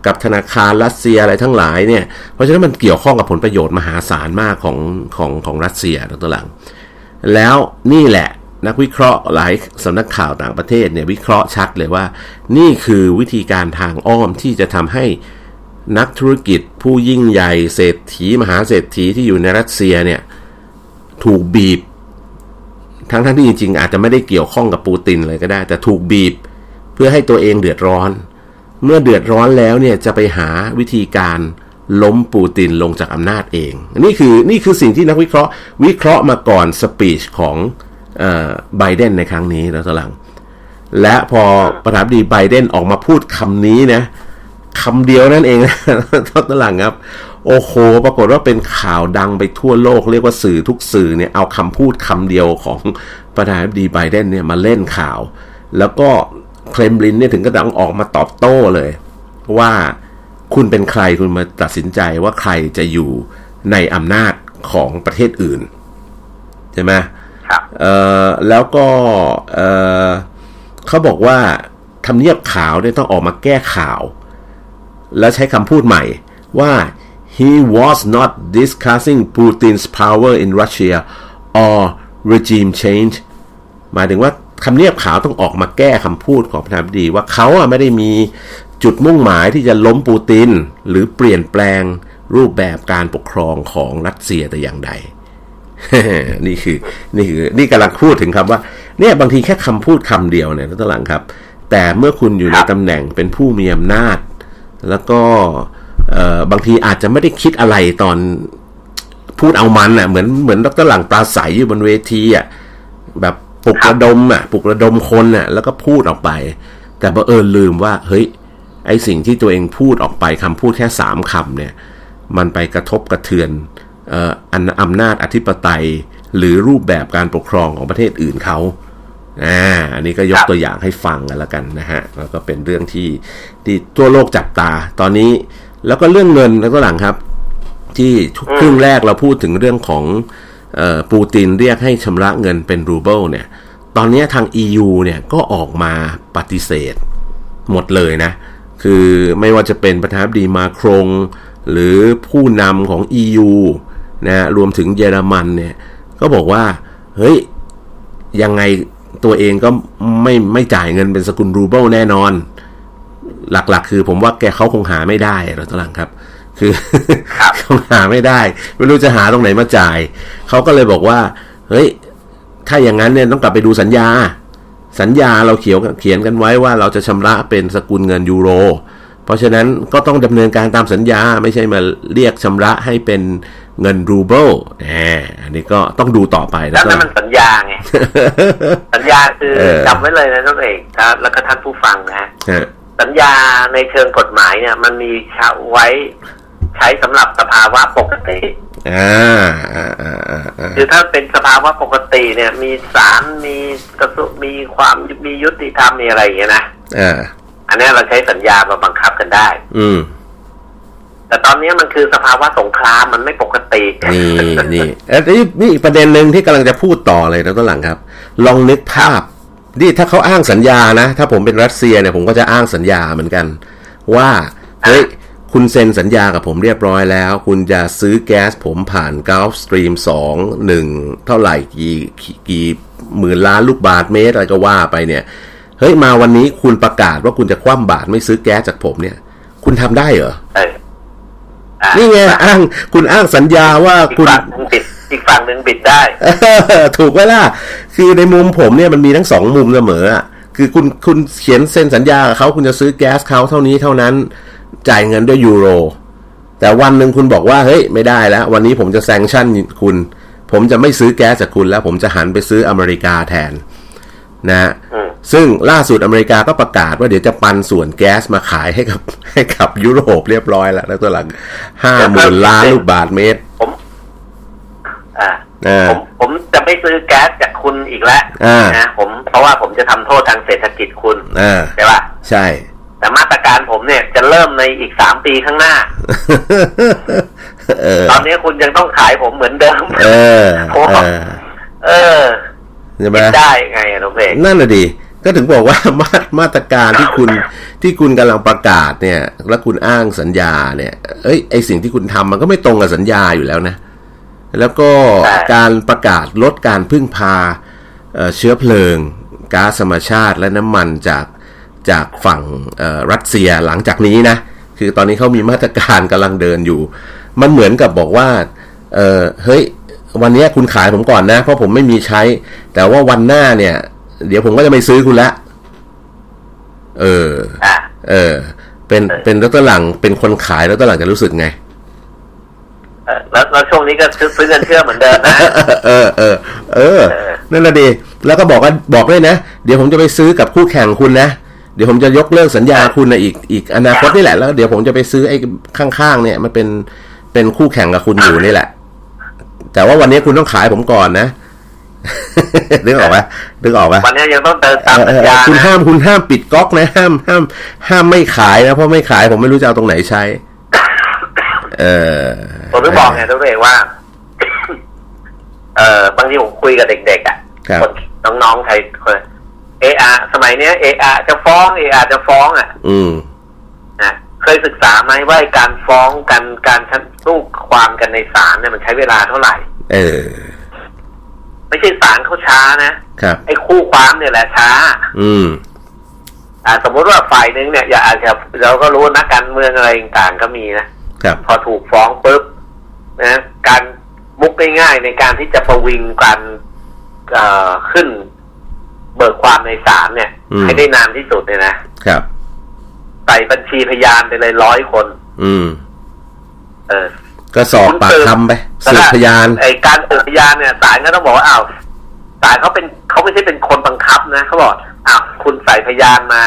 กับธนาคารรัสเซียอะไรทั้งหลายเนี่ย เพราะฉะนั้นมันเกี่ยวข้องกับผลประโยชน์มหาศาลมากของของของรัสเซียตัวหลัง แล้วนี่แหละ นักวิเคราะห์หลายสำนักข่าวต่างประเทศเนี่ยวิเคราะห์ชัดเลยว่า นี่คือวิธีการทางอ้อมที่จะทำให้นักธุรกิจผู้ยิ่งใหญ่เศรษฐีมหาเศรษฐีที่อยู่ในรัสเซียเนี่ยถูกบีบ ทั้งทั้งที่จริงๆ อาจจะไม่ได้เกี่ยวข้องกับปูตินเลยก็ได้ แต่ถูกบีบเพื่อให้ตัวเองเดือดร้อน เมื่อเดือดร้อนแล้วเนี่ยจะไปหาวิธีการล้มปูตินลงจากอำนาจเอง นี่คือนี่คือสิ่งที่นักวิเคราะห์วิเคราะห์มาก่อนสปีชของ ไบเดนในครั้งนี้แล้วตหลัง และพอประธานาธิบดีไบเดนออกมาพูดคำนี้นะคำเดียวนั่นเองนะตหลังครับ โอ้โห ปรากฏว่าเป็นข่าวดังไปทั่วโลก เรียกว่าสื่อทุกสื่อเนี่ยเอาคำพูดคำเดียวของประธานาธิบดีไบเดนเนี่ยมาเล่นข่าว แล้วก็เคลมลินเนี่ยถึงกระดังออกมาตอบโต้เลย ว่าคุณเป็นใครคุณมาตัดสินใจว่าใครจะอยู่ในอำนาจของประเทศอื่น ใช่ไหมเแล้วก็เออเขาบอกว่าทำเนียบขาวเนี่ยต้องออกมาแก้ข่าว แล้วใช้คำพูดใหม่ว่า he was not discussing Putin's power in Russia or regime change หมายถึงว่าคำเนียบขาวต้องออกมาแก้คำพูดของประธานาธิบดีว่าเขาอะไม่ได้มีจุดมุ่งหมายที่จะล้มปูติน หรือเปลี่ยนแปลงรูปแบบการปกครองของรัสเซียแต่อย่างใด นี่คือนี่คือนี่กำลังพูดถึงคำว่า เนี่ยบางทีแค่คำพูดคำเดียวเนี่ยตั้งหลังครับ แต่เมื่อคุณอยู่ในตำแหน่งเป็นผู้มีอำนาจ แล้วก็บางทีอาจจะไม่ได้คิดอะไรตอนพูดเอามันอะเหมือนเหมือนดรหลังปลาใสอยู่บนเวทีอะแบบปลุกระดมอะปลุกระดมคนอะ แล้วก็พูดออกไป แต่บังเอิญลืมว่า เฮ้ย ไอสิ่งที่ตัวเองพูดออกไปคำพูดแค่สามคำเนี่ย มันไปกระทบกระเทือน อันอำนาจอธิปไตย หรือรูปแบบการปกครองของประเทศอื่นเขาอ่าอันนี้ก็ยกตัวอย่างให้ฟังกันแล้วกันนะฮะแล้วก็เป็นเรื่องที่ที่ทั่วโลกจับตาตอนนี้ แล้วก็เรื่องเงินแล้วก็หลังครับ ที่ครึ่งแรกเราพูดถึงเรื่องของปูตินเรียกให้ชำระเงินเป็นรูเบิลเนี่ย ตอนนี้ทาง EU เนี่ยก็ออกมาปฏิเสธ หมดเลยนะ คือไม่ว่าจะเป็นประธานาธิบดีมาครง หรือผู้นำของ EU นะรวมถึงเยอรมันเนี่ย ก็บอกว่า เฮ้ย ยังไงตัวเองก็ไม่ไม่จ่ายเงินเป็นสกุลรูเบิลแน่นอน หลักๆ คือผมว่าแกเขาคงหาไม่ได้เราตลังครับ คือเขาหาไม่ได้ ไม่รู้จะหาตรงไหนมาจ่าย เขาก็เลยบอกว่า เฮ้ย ถ้าอย่างนั้นเนี่ยต้องกลับไปดูสัญญา สัญญาเราเขียวเขียนกันไว้ว่าเราจะชำระเป็นสกุลเงินยูโร เพราะฉะนั้นก็ต้องดำเนินการตามสัญญาไม่ใช่มาเรียกชำระให้เป็น เงินรูเบิลแหมอันนี้ก็ต้องดูต่อไปแล้วนั่นมันสัญญาไง สัญญาคือจำไว้เลยนะท่านเอกแล้วก็ท่านผู้ฟังนะสัญญาในเชิงกฎหมายเนี่ย มันมีไว้ใช้สำหรับสภาวะปกติอ่าอ่าอ่าอ่าอ่าคือถ้าเป็นสภาวะปกติเนี่ย มีศาลมีกระทรวงมีความมียุติธรรมมีอะไรอย่างเงี้ยนะอ่าอันเนี้ยเราใช้สัญญามาบังคับกันได้ อืม แต่ตอนนี้มันคือสภาวะสงครามมันไม่ปกติ นี่นี่เอ้ยนี่นี่อีกประเด็นหนึ่งที่กำลังจะพูดต่อเลยนะต้นหลังครับ ลองนึกภาพนี่ถ้าเขาอ้างสัญญานะ ถ้าผมเป็นรัสเซียเนี่ยผมก็จะอ้างสัญญาเหมือนกัน ว่าเฮ้ยคุณเซ็นสัญญากับผมเรียบร้อยแล้ว คุณจะซื้อแก๊สผมผ่าน Gulf Stream 2 1เท่าไหร่กี่กี่กี่หมื่นล้านลูกบาทเมตรอะไรก็ว่าไปเนี่ยเฮ้ยมาวันนี้คุณประกาศว่าคุณจะคว่ำบาตรไม่ซื้อแก๊สจากผมเนี่ย คุณทำได้เหรอเอออะ นี่ไงอ้างคุณอ้างสัญญาว่าอีกคุณฝั่งหนึ่งบิดอีกฝั่งหนึ่งบิดได้เออถูกไหมล่ะ คือในมุมผมเนี่ยมันมีทั้งสองมุมเสมออะ คือคุณคุณเขียนเซ็นสัญญากับเขาคุณจะซื้อแก๊สเขาเท่านี้เท่านั้น จ่ายเงินด้วยยูโร แต่วันหนึ่งคุณบอกว่า เฮ้ย ไม่ได้แล้ว วันนี้ผมจะแซงชั่นคุณ ผมจะไม่ซื้อแก๊สจากคุณแล้ว ผมจะหันไปซื้ออเมริกาแทน นะฮะอืมซึ่งล่าสุดอเมริกาก็ประกาศว่าเดี๋ยวจะปันส่วนแก๊สมาขายให้กับให้กับยุโรปเรียบร้อยแล้วแล้วตัวหลังห้าหมื่นล้านลูกบาทเมตร ผมอ่าอ่าผมผมจะไม่ซื้อแก๊สจากคุณอีกแล้วอ่านนะผมเพราะว่าผมจะทำโทษทางเศรษฐกิจคุณอ่าใช่ป่ะใช่ แต่มาตรการผมเนี่ยจะเริ่มในอีกสามปีข้างหน้าเออตอนนี้คุณยังต้องขายผมเหมือนเดิม เออโอ้เออเออ ใช่ไหมคิดได้ไงอะน้องเพกนั่นน่ะดีก็ถึงบอกว่ามามาตรการที่คุณที่คุณกำลังประกาศเนี่ย แล้วคุณอ้างสัญญาเนี่ย เอ้ยไอสิ่งที่คุณทำมันก็ไม่ตรงกับสัญญาอยู่แล้วนะ แล้วก็การประกาศลดการพึ่งพาเอ่อเชื้อเพลิงก๊าซธรรมชาติและน้ำมันจากจากฝั่งเอ่อรัสเซียหลังจากนี้นะ คือตอนนี้เขามีมาตรการกำลังเดินอยู่ มันเหมือนกับบอกว่า เออเฮ้ย วันเนี้ยคุณขายผมก่อนนะ เพราะผมไม่มีใช้ แต่ว่าวันหน้าเนี่ย เดี๋ยวผมก็จะไม่ซื้อคุณละ เอออะเออ เป็นเป็นรัตหลังเป็นคนขายแล้วตหลังจะรู้สึกไงเออแล้วแล้วช่วงนี้ก็ซื้อซื้อเงินเชื่อเหมือนเดิมนะ เออเออ เออ นั่นน่ะดี แล้วก็บอกว่าบอกด้วยนะ เดี๋ยวผมจะไปซื้อกับคู่แข่งคุณนะ เดี๋ยวผมจะยกเลิกสัญญาคุณนะอีกอีกอนาคตนี่แหละ แล้วเดี๋ยวผมจะไปซื้อไอ้ข้างๆเนี่ย มันเป็นเป็นคู่แข่งกับคุณอยู่นี่แหละ แต่ว่าวันนี้คุณต้องขายผมก่อนนะนึกออกไหมนึกออกไหมวันนี้ยังต้องเดินตามเอสัอญเออญาคุณนะห้ามคุณห้ามปิดก๊อกนะ ห้ามห้าม ห้ามไม่ขายนะเพราะไม่ขายผมไม่รู้จะเอาตรงไหนใช้ เออผมถึงบอกไงตัวเองว่า เออบางทีผมคุยกับเด็กๆอะครับคนน้องๆไทยคนเออาสมัยเนี้ยเออาจะฟ้องเออาจะฟ้องอะ อืมนะ เคยศึกษาไหมว่าการฟ้องกันการชั้นสู้ความกันในศาลเนี่ยมันใช้เวลาเท่าไหร่ เออ ไม่ใช่ศาลเขาช้านะครับไอ้คู่ความเนี่ยแหละช้า อืม อ่า สมมติว่าฝ่ายหนึ่งเนี่ยอย่าอาจจะเราก็รู้นักการเมืองอะไรต่างๆก็มีนะครับพอถูกฟ้องปุ๊บนะการมุกง่ายๆในการที่จะประวิงการเอ่อขึ้น เบิกความในศาลเนี่ยอืมให้ได้นานที่สุดเนี่ยนะครับ ใส่บัญชีพยานไปเลยร้อยคน อืม เออ ก็สอบปากคำไปสืบพยานไอการสืบพยานเนี่ยศาลก็ต้องบอกว่าอ้าวศาลเขาเป็นเขาไม่ใช่เป็นคนบังคับนะเขาบอกอ้าวคุณใส่พยานมา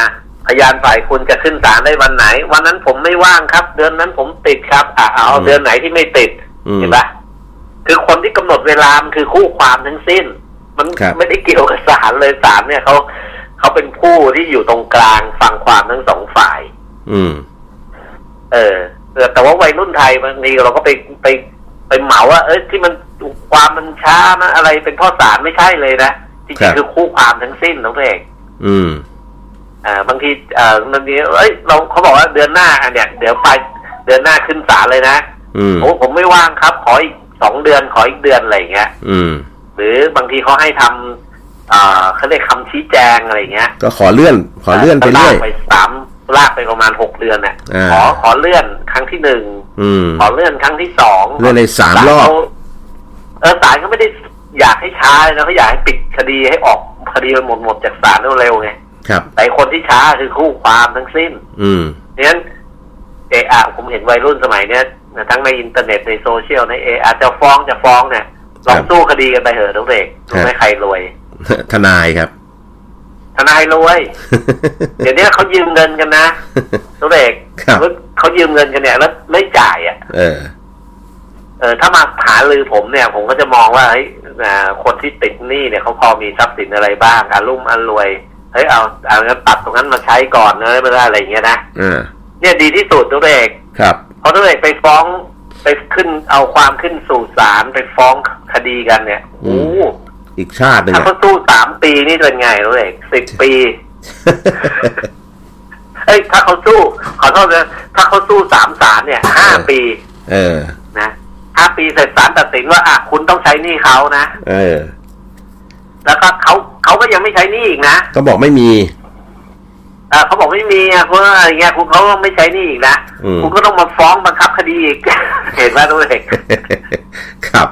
พยานฝ่ายคุณจะขึ้นศาลได้วันไหน วันนั้นผมไม่ว่างครับ เดือนนั้นผมติดครับอ่าเอาอืมเดือนไหนที่ไม่ติดอืมเห็นปะคือคนที่กำหนดเวลามันคือคู่ความทั้งสิ้น มันครับไม่ได้เกี่ยวกับศาลเลยศาลเนี่ยเขา เขาเป็นผู้ที่อยู่ตรงกลางฟังความทั้งสองฝ่าย อืมเออเออแต่ว่าวัยรุ่นไทยบางทีเราก็ไปไปไปเหมาว่า เอ้ยที่มันความมันช้ามันอะไรเป็นเพ่อสารไม่ใช่เลยนะจครัริงบๆคือคู่ความทั้งสิ้นน้องเอกอืม อ่า บางทีเอ่อบางทีเอ้ยเราเขาบอกว่าเดือนหน้าอะเนี่ยเดี๋ยวไปเดือนหน้าขึ้นศาลเลยนะอืมโอ้ผมไม่ว่างครับ ขออีกสองเดือนขออีกเดือนอะไรอย่างเงี้ย อืม หรือบางทีเขาให้ทำ อ่าเขาเรียกคำชี้แจงอะไรอย่างเงี้ย ก็ขอเลื่อน ขอเลื่อนไปเรื่อยลากไปสามลากไปประมาณหกเดือนเนี่ยอ่าขอขอเลื่อนครั้งที่หนึ่งอืมขอเลื่อนครั้งที่สองเลื่อนในสามรอบศลเขเออศาลเขาไม่ได้อยากให้ช้าเลยนะเขาอยากให้ปิดคดีให้ออกคดีมันหมดหมดจากศาลเร็วๆไงครับแต่คนที่ช้าคือคู่ความทั้งสิ้น อืมเพราะฉะนั้นเออะผมเห็นวัยรุ่นสมัยเนี้ยทั้งในอินเทอร์เน็ตในโซเชียลในเออะจะฟ้องจะฟ้องเนี่ยลองสู้คดีกันไปเถอะทุกเด็กครับไม่ใครรวย ทนายครับ ทนายรวย เดี๋ยวนี้เขายืมเงินกันนะทุกเด็กครับเขายืมเงินกันเนี่ย แล้วไม่จ่ายอะ เออ เออ ถ้ามาหาลือผมเนี่ย ผมก็จะมองว่าเฮ้ยอ่าคนที่ติดหนี้เนี่ยเขาพอมีทรัพย์สินอะไรบ้างอารุ่มอันรวยเฮ้ยเอาเอางั้นตัดตรงนั้นมาใช้ก่อนเลยไม่ได้อะไรอย่างเงี้ยนะอ่าเนี่ยดีที่สุดตัวเอกครับพอตัวเอกไปฟ้องไปขึ้นเอาความขึ้นสู่ศาลไปฟ้องคดีกันเนี่ยอืโอ้มโห อีกชาติหนึ่งถ้าอะเขาสู้สามปีนี่เป็นไงตัวเอกสิบปีเอ้ยถ้าเขาสู้ขอโทษนะถ้าเขาสู้สามศาลเนี่ยห้าปี เออ นะห้าปีเสร็จศาลตัดสินว่าอะคุณต้องใช้หนี้เขานะเออ แล้วก็เขาเขาก็ยังไม่ใช้หนี้อีกนะก็บอกไม่มีเอ่อเขาบอกไม่มีอะเพราะว่าอะไรเงี้ยคุณเขาก็ไม่ใช้หนี้อีกนะอืมคุณก็ต้องมาฟ้องบังคับคดีอีก เห็นไหมตัวเอกครับ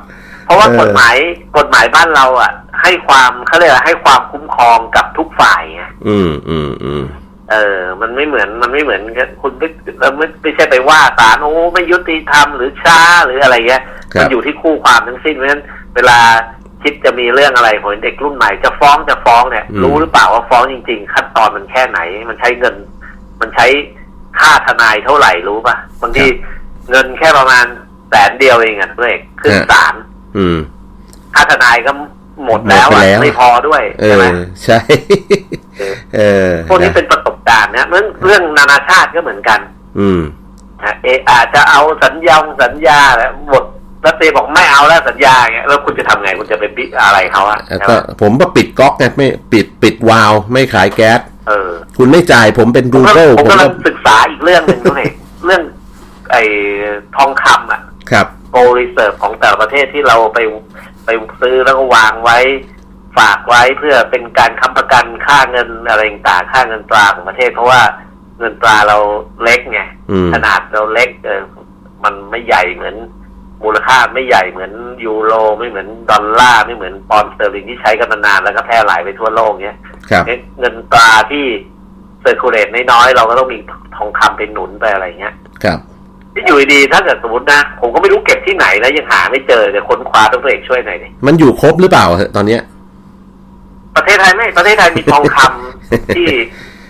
เพราะว่าเออกฎหมายกฎหมายบ้านเราอะ ให้ความเขาเรียกว่าให้ความคุ้มครองกับทุกฝ่ายไงอืมอืมอืมเออ มันไม่เหมือนมันไม่เหมือนกับคุณไม่เราไม่ไม่ใช่ไปว่าศาลโอ้ไม่ยุติธรรมหรือช้าหรืออะไรเงี้ยครับมันอยู่ที่คู่ความทั้งสิ้นเพราะฉะนั้นเวลาคิดจะมีเรื่องอะไรผมเห็นเด็กรุ่นใหม่จะฟ้องจะฟ้องเนี่ย รู้หรือเปล่าว่าฟ้องจริง ๆ ขั้นตอนมันแค่ไหน มันใช้เงิน มันใช้ค่าทนายเท่าไหร่รู้ป่ะบางทีเงินแค่ประมาณแสนเดียวเองอะเพื่อนขึ้นศาล อืมค่าทนายก็หมดแล้วหมดอะไปแล้วไม่พอด้วยเอใช่ไหมอใช่เออพวกนี้เป็นประสบการณ์นะเรื่องเรื่องนานาชาติก็เหมือนกัน อืมนะเอออาจจะเอาสัญญาสัญญาแล้วหมดแล้วเตบอกไม่เอาแล้วสัญญาเงี้ยแล้วคุณจะทำไงคุณจะไปปิดอะไรเขาอะแล้วใช่ก็ไหมผมก็ปิดก๊อกไงไม่ปิดปิดวาล์วไม่ขายแก๊สเออ คุณไม่จ่ายผมเป็นผมก็ Google ผมผมกำลัก็งศึกษาอีกเรื่องหนึ่งด้วยเรื่อง ไอ้ทองคำอะครับ gold reserve ของแต่ละประเทศที่เราไปไปซื้อแล้วก็วางไว้ฝากไว้เพื่อเป็นการค้ำประกันค่าเงินอะไรต่างๆค่าเงินตราของประเทศ เพราะว่าเงินตราเราเล็กไงอืมขนาดเราเล็กเออมันไม่ใหญ่เหมือนมูลค่าไม่ใหญ่เหมือนยูโรไม่เหมือนดอลลาร์ไม่เหมือนปอนด์สเตอร์ลิงที่ใช้กันมานานแล้วก็แพร่หลายไปทั่วโลกเนี้ยครับเงินตราที่circulate น้อยๆเราก็ต้องมีทองคำเป็นหนุนไปอะไรเงี้ยครับ ที่อยู่ดีๆถ้าเกิดสมมตินะ ผมก็ไม่รู้เก็บที่ไหนแล้วยังหาไม่เจอเดี๋ยวค้นคว้าต้องตัวเองช่วยหน่อยดิมันอยู่ครบหรือเปล่าตอนเนี้ย ประเทศไทยไม่ประเทศไทยมีทองคำที่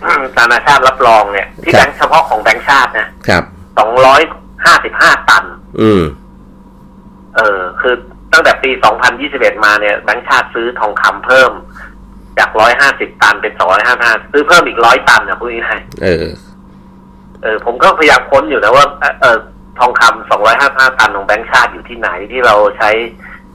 อืมนานาชาติรับรองเนี่ย ที่ครับแบงค์เฉพาะของแบงค์ชาตินะครับสองร้อยห้าสิบห้าตัน อืม เออ คือตั้งแต่ปี2021มาเนี่ยแบงค์ชาติซื้อทองคำเพิ่ม จาก150ตันเป็น255ซื้อเพิ่มอีก100ตันนะพูดง่ายเออๆ เออผมก็พยายามค้นอยู่นะว่าเอ่อเออทองคำ255ตันของแบงค์ชาติอยู่ที่ไหนที่เราใช้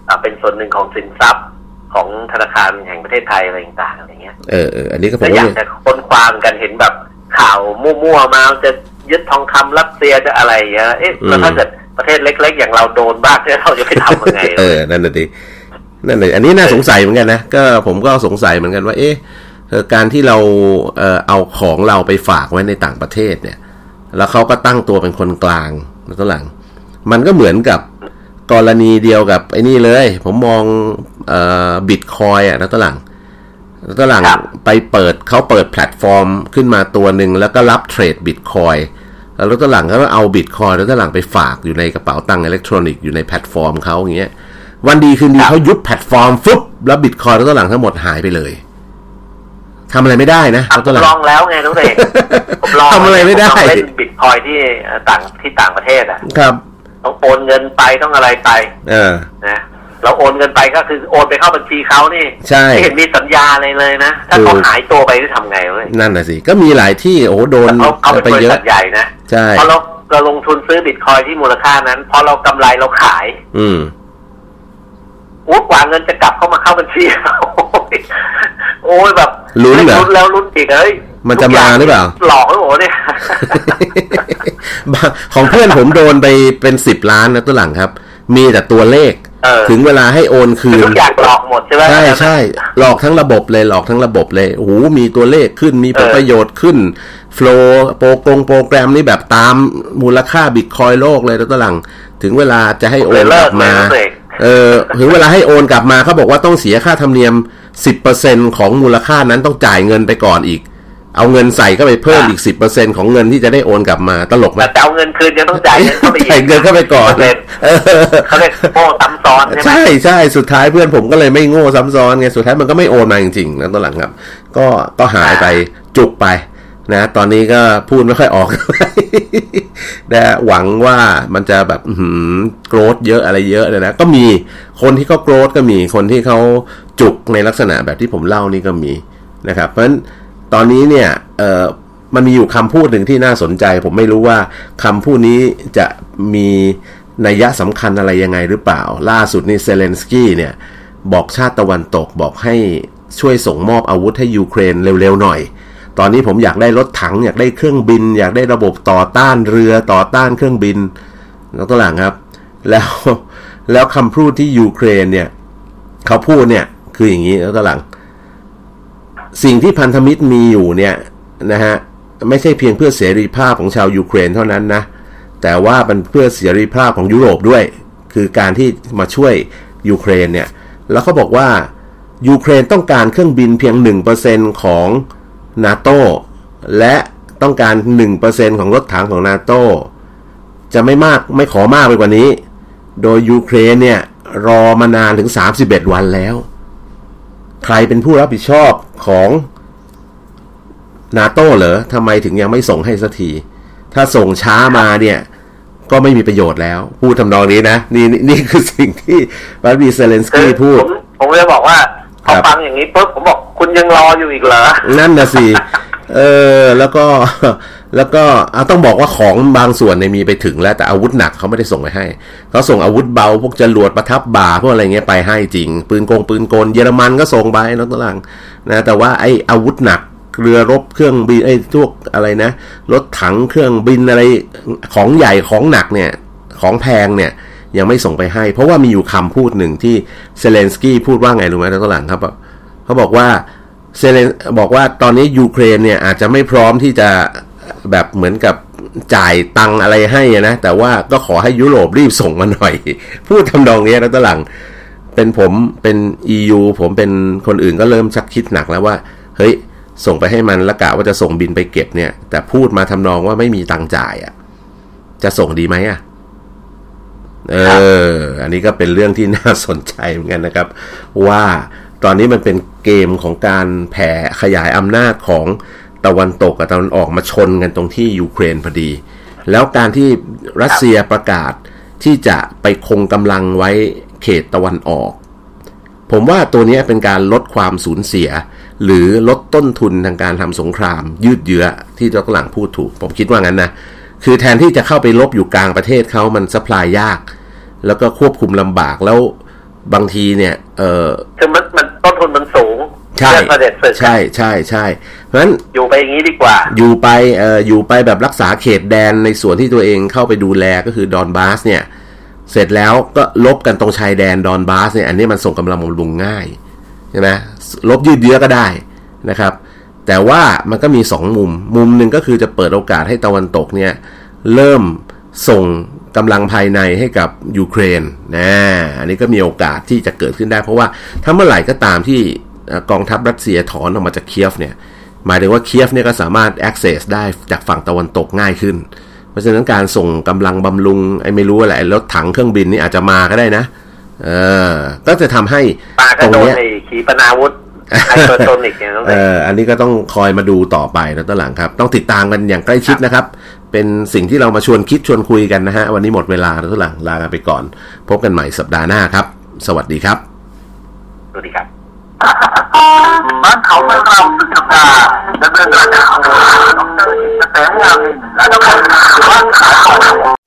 อ่าเป็นส่วนหนึ่งของสินทรัพย์ของธนาคารแห่งประเทศไทยอะไรต่างๆอะไรเงี้ยเออเอออันนี้ก็ผมแต่อก็ยากจะค้นคว้าเหมือนกันเห็นแบบข่าวมั่วๆมาจะยึดทองคำรัสเซียจะอะไรอย่างเงี้ยเอ๊ะแล้วถ้าเกิดประเทศเล็ก ๆ อย่างเราโดนบ้างเนี่ยเราจะไปทำยังไงเออนั่นน่ะดินั่นเลยอันนี้น่าสงสัยเหมือนกันนะก็ผมก็สงสัยเหมือนกันว่า เอ๊ะเอ่อการที่เราเอ่อเอาของเราไปฝากไว้ในต่างประเทศเนี่ย แล้วเขาก็ตั้งตัวเป็นคนกลางแล้วก็หลัง มันก็เหมือนกับกรณีเดียวกับไอ้นี่เลย ผมมองเอ่อบิตคอยน์อะนะตลังแล้วตลังครับไปเปิดเขาเปิดแพลตฟอร์มขึ้นมาตัวหนึ่งแล้วก็รับ trade บิตคอยน์แล้วตลังเขาก็เอาบิตคอยน์แล้วตลังไปฝากอยู่ในกระเป๋าตังค์อิเล็กทรอนิกส์อยู่ในแพลตฟอร์มเขาอย่างเงี้ยวันดีคืนดีเขายุบแพลตฟอร์มฟึบแล้วบิตคอยแล้วตหลังทั้งหมดหายไปเลย ทำอะไรไม่ได้นะอะแล้วผตมหลังลองแล้วไงน้องเด็กผมลองทำอะไรไม่ได้ผลองเล่นบิตคอยที่เอ่อต่างที่ต่างประเทศอะ ครับต้องโอนเงินไปต้องอะไรไป เออนะเราโอนเงินไปก็คือโอนไปเข้าบัญชีเขานี่ใช่ไม่เห็นมีสัญญาอะไรเลยนะ ถ้าเขาถูกหายตัวไปจะทำไงเว้ยนั่นน่ะสิ ก็มีหลายที่โอ้โหโดนเขาเขาเป็นไปบริเยษัอะทใหญ่นะใช่พอเราเราลงทุนซื้อบิตคอยที่มูลค่านั้นพอเรากำไรเราขาย อืมอู้กว่าเงินจะกลับเข้ามาเข้าบัญชีเรา โอ้ยแบบลุ้นเหรอลุ้นแล้วลุ้นอีกเอ้ยมันจะมาหรือเปล่า หลอกหรือเปล่าเนี่ยบางของเพื่อนผมโดนไปเป็นสิบล้านนะตัวหลังครับ มีแต่ตัวเลขเออถึงเวลาให้โอนคืคือนทุกอย่างหลอกหมดใช่ไหมใช่ใช่หลอกทั้งระบบเลยหลอกทั้งระบบเลยโอ้โหมีตัวเลขขึ้นมีผลเออประโยชน์ขึ้นโฟล์โปรกงโปรแกรมนี่แบบตามมูลค่าบิตคอยโลกเลยนะตัวหลัง ถึงเวลาจะให้โอนกลับมาเลยเลิกเลยเออถึงเวลาให้โอนกลับมาเขาบอกว่าต้องเสียค่าธรรมเนียม 10%ของมูลค่านั้นต้องจ่ายเงินไปก่อนอีก เอาเงินใส่ก็ไปเพิ่มอีก 10%ของเงินที่จะได้โอนกลับมาตลกไหมแต่จะเอาเงินคืนยังต้องจ่ายเงินเข้าไปอีกจ่ายเงินเข้าไปก่อนเล่นเออเขาเรียกโง่ซ้ำซ้อนใช่ไหมใช่ใช่สุดท้ายเพื่อนผมก็เลยไม่โง่ซ้ำซ้อนไงสุดท้ายมันก็ไม่โอนมาจริงๆนะตอนหลังครับ ก็ก็หายไปจุกไป นะ ตอนนี้ก็พูดไม่ค่อยออกนะหวังว่ามันจะแบบโกรธเยอะอะไรเยอะเลยนะ ก็มีคนที่เขาโกรธก็มี คนที่เขาจุกในลักษณะแบบที่ผมเล่านี่ก็มีนะครับ เพราะฉะนั้นตอนนี้เนี่ยเออมันมีอยู่คำพูดหนึ่งที่น่าสนใจ ผมไม่รู้ว่าคำพูดนี้จะมีนัยยะสำคัญอะไรยังไงหรือเปล่า ล่าสุดนี่เซเลนสกี้เนี่ย บอกชาติตะวันตกบอกให้ช่วยส่งมอบอาวุธให้ยูเครนเร็วๆหน่อย ตอนนี้ผมอยากได้รถถัง อยากได้เครื่องบิน อยากได้ระบบต่อต้านเรือต่อต้านเครื่องบินแล้วตัวหลังครับ แล้วแล้วคำพูดที่ยูเครนเนี่ย เขาพูดเนี่ยคืออย่างนี้แล้วตัวหลังสิ่งที่พันธมิตรมีอยู่เนี่ยนะฮะไม่ใช่เพียงเพื่อเสรีภาพของชาวยูเครนเท่านั้นนะ แต่ว่าเป็นเพื่อเสรีภาพของยุโรปด้วย คือการที่มาช่วยยูเครนเนี่ย แล้วเขาบอกว่ายูเครนต้องการเครื่องบินเพียง 1%ของ นาโตและต้องการ 1%ของรถถังของนาโตจะไม่มากไม่ขอมากไปกว่านี้ โดยยูเครนเนี่ย รอมานานถึง 31 วันแล้ว ใครเป็นผู้รับผิดชอบของนาโต้เหรอทำไมถึงยังไม่ส่งให้สักที ถ้าส่งช้ามาเนี่ย ก็ไม่มีประโยชน์แล้ว พูดทำนองนี้นะ นี่นี่คือสิ่งที่วาดีเซเลนสกี้พูด ผมผมเลยบอกว่า อฟังอย่างนี้ปุ๊บผมบอกคุณยังรออยู่อีกเหรอนั่นนะสิเออแล้วก็แล้วก็ต้องบอกว่าของบางส่วนเนี่ยมีไปถึงแล้วแต่อาวุธหนักเขาไม่ได้ส่งไปให้เขาส่งอาวุธเบาพวกจรวดประทับบ่าพวกอะไรเงี้ยไปให้จริง ปืนกงปืนกลเยอรมันก็ส่งไปน้องตะลังนะแต่ว่าไอ้อาวุธหนักเรือรบเครื่องบินไอ้พวกอะไรนะรถถังเครื่องบินอะไรของใหญ่ของหนักเนี่ยของแพงเนี่ย ยังไม่ส่งไปให้ เพราะว่ามีอยู่คำพูดหนึ่งที่เซเลนสกี้พูดว่าไงรู้ไหมท่านตลังครับเขาบอกว่าเซเลนบอกว่าตอนนี้ยูเครนเนี่ยอาจจะไม่พร้อมที่จะแบบเหมือนกับจ่ายตังอะไรให้นะแต่ว่าก็ขอให้ยุโรปรีบส่งมาหน่อย พูดทำนองนี้นะตลัง เป็นผมเป็น EU ผมเป็นคนอื่นก็เริ่มชักคิดหนักแล้วว่า เฮ้ย ส่งไปให้มันแล้วกะว่าจะส่งบินไปเก็บเนี่ย แต่พูดมาทำนองว่าไม่มีตังจ่ายอะ่ะ จะส่งดีไหมอะ่ะ เออ อันนี้ก็เป็นเรื่องที่น่าสนใจเหมือนกันนะครับ ว่าตอนนี้มันเป็นเกมของการแผ่ขยายอำนาจของตะวันตกกับตะวันออกมาชนกันตรงที่ยูเครนพอดี แล้วการที่รัสเซียประกาศที่จะไปคงกำลังไว้เขตตะวันออก ผมว่าตัวนี้เป็นการลดความสูญเสีย หรือลดต้นทุนทางการทำสงคราม ยืดเยื้อที่ดรหลังพูดถูก ผมคิดว่างั้นนะ คือแทนที่จะเข้าไปลบอยู่กลางประเทศเขามันสปายยาก แล้วก็ควบคุมลำบากแล้วบางทีเนี่ย เออคือมันมันต้นทุนมันสูงใช่ใช่ใช่ใช่เพราะฉะนั้นอยู่ไปอย่างนี้ดีกว่า อยู่ไปเอ่ออยู่ไปแบบรักษาเขตแดนในส่วนที่ตัวเองเข้าไปดูแลก็คือดอนบาสเนี่ย เสร็จแล้วก็ลบกันตรงชายแดนดอนบาสเนี่ยอันนี้มันส่งกำลังบำรุงง่ายใช่ไหมลบยืดเยื้อก็ได้นะครับ แต่ว่ามันก็มีสองมุม มุมหนึ่งก็คือจะเปิดโอกาสให้ตะวันตกเนี่ยเริ่มส่งกำลังภายในให้กับยูเครนนะอันนี้ก็มีโอกาสที่จะเกิดขึ้นได้ เพราะว่าถ้าเมื่อไหร่ก็ตามที่กองทัพรัสเซียถอนออกมาจากเคียฟเนี่ยหมายถึงว่าเคียฟเนี่ยก็สามารถ access ได้จากฝั่งตะวันตกง่ายขึ้น เพราะฉะนั้นการส่งกำลังบำรุงไอ้ไม่รู้อะไรรถถังเครื่องบินนี่อาจจะมาก็ได้นะ เออก็จะทำให้ตรงนี้ขีปนาวุธ ไฮเปอร์โซนิกเนี่ยเอออันนี้ก็ต้องคอยมาดูต่อไปนะต้นหลังครับ ต้องติดตามกันอย่างใกล้ชิดนะครับ เป็นสิ่งที่เรามาชวนคิดชวนคุยกันนะฮะ วันนี้หมดเวลาแล้วต้นหลังลากันไปก่อน พบกันใหม่สัปดาห์หน้าครับ สวัสดีครับ สวัสดีครับบ้านเขาเมืองเราสุดสัปดาห์ดำเนินรายการดรเกษมงามและดร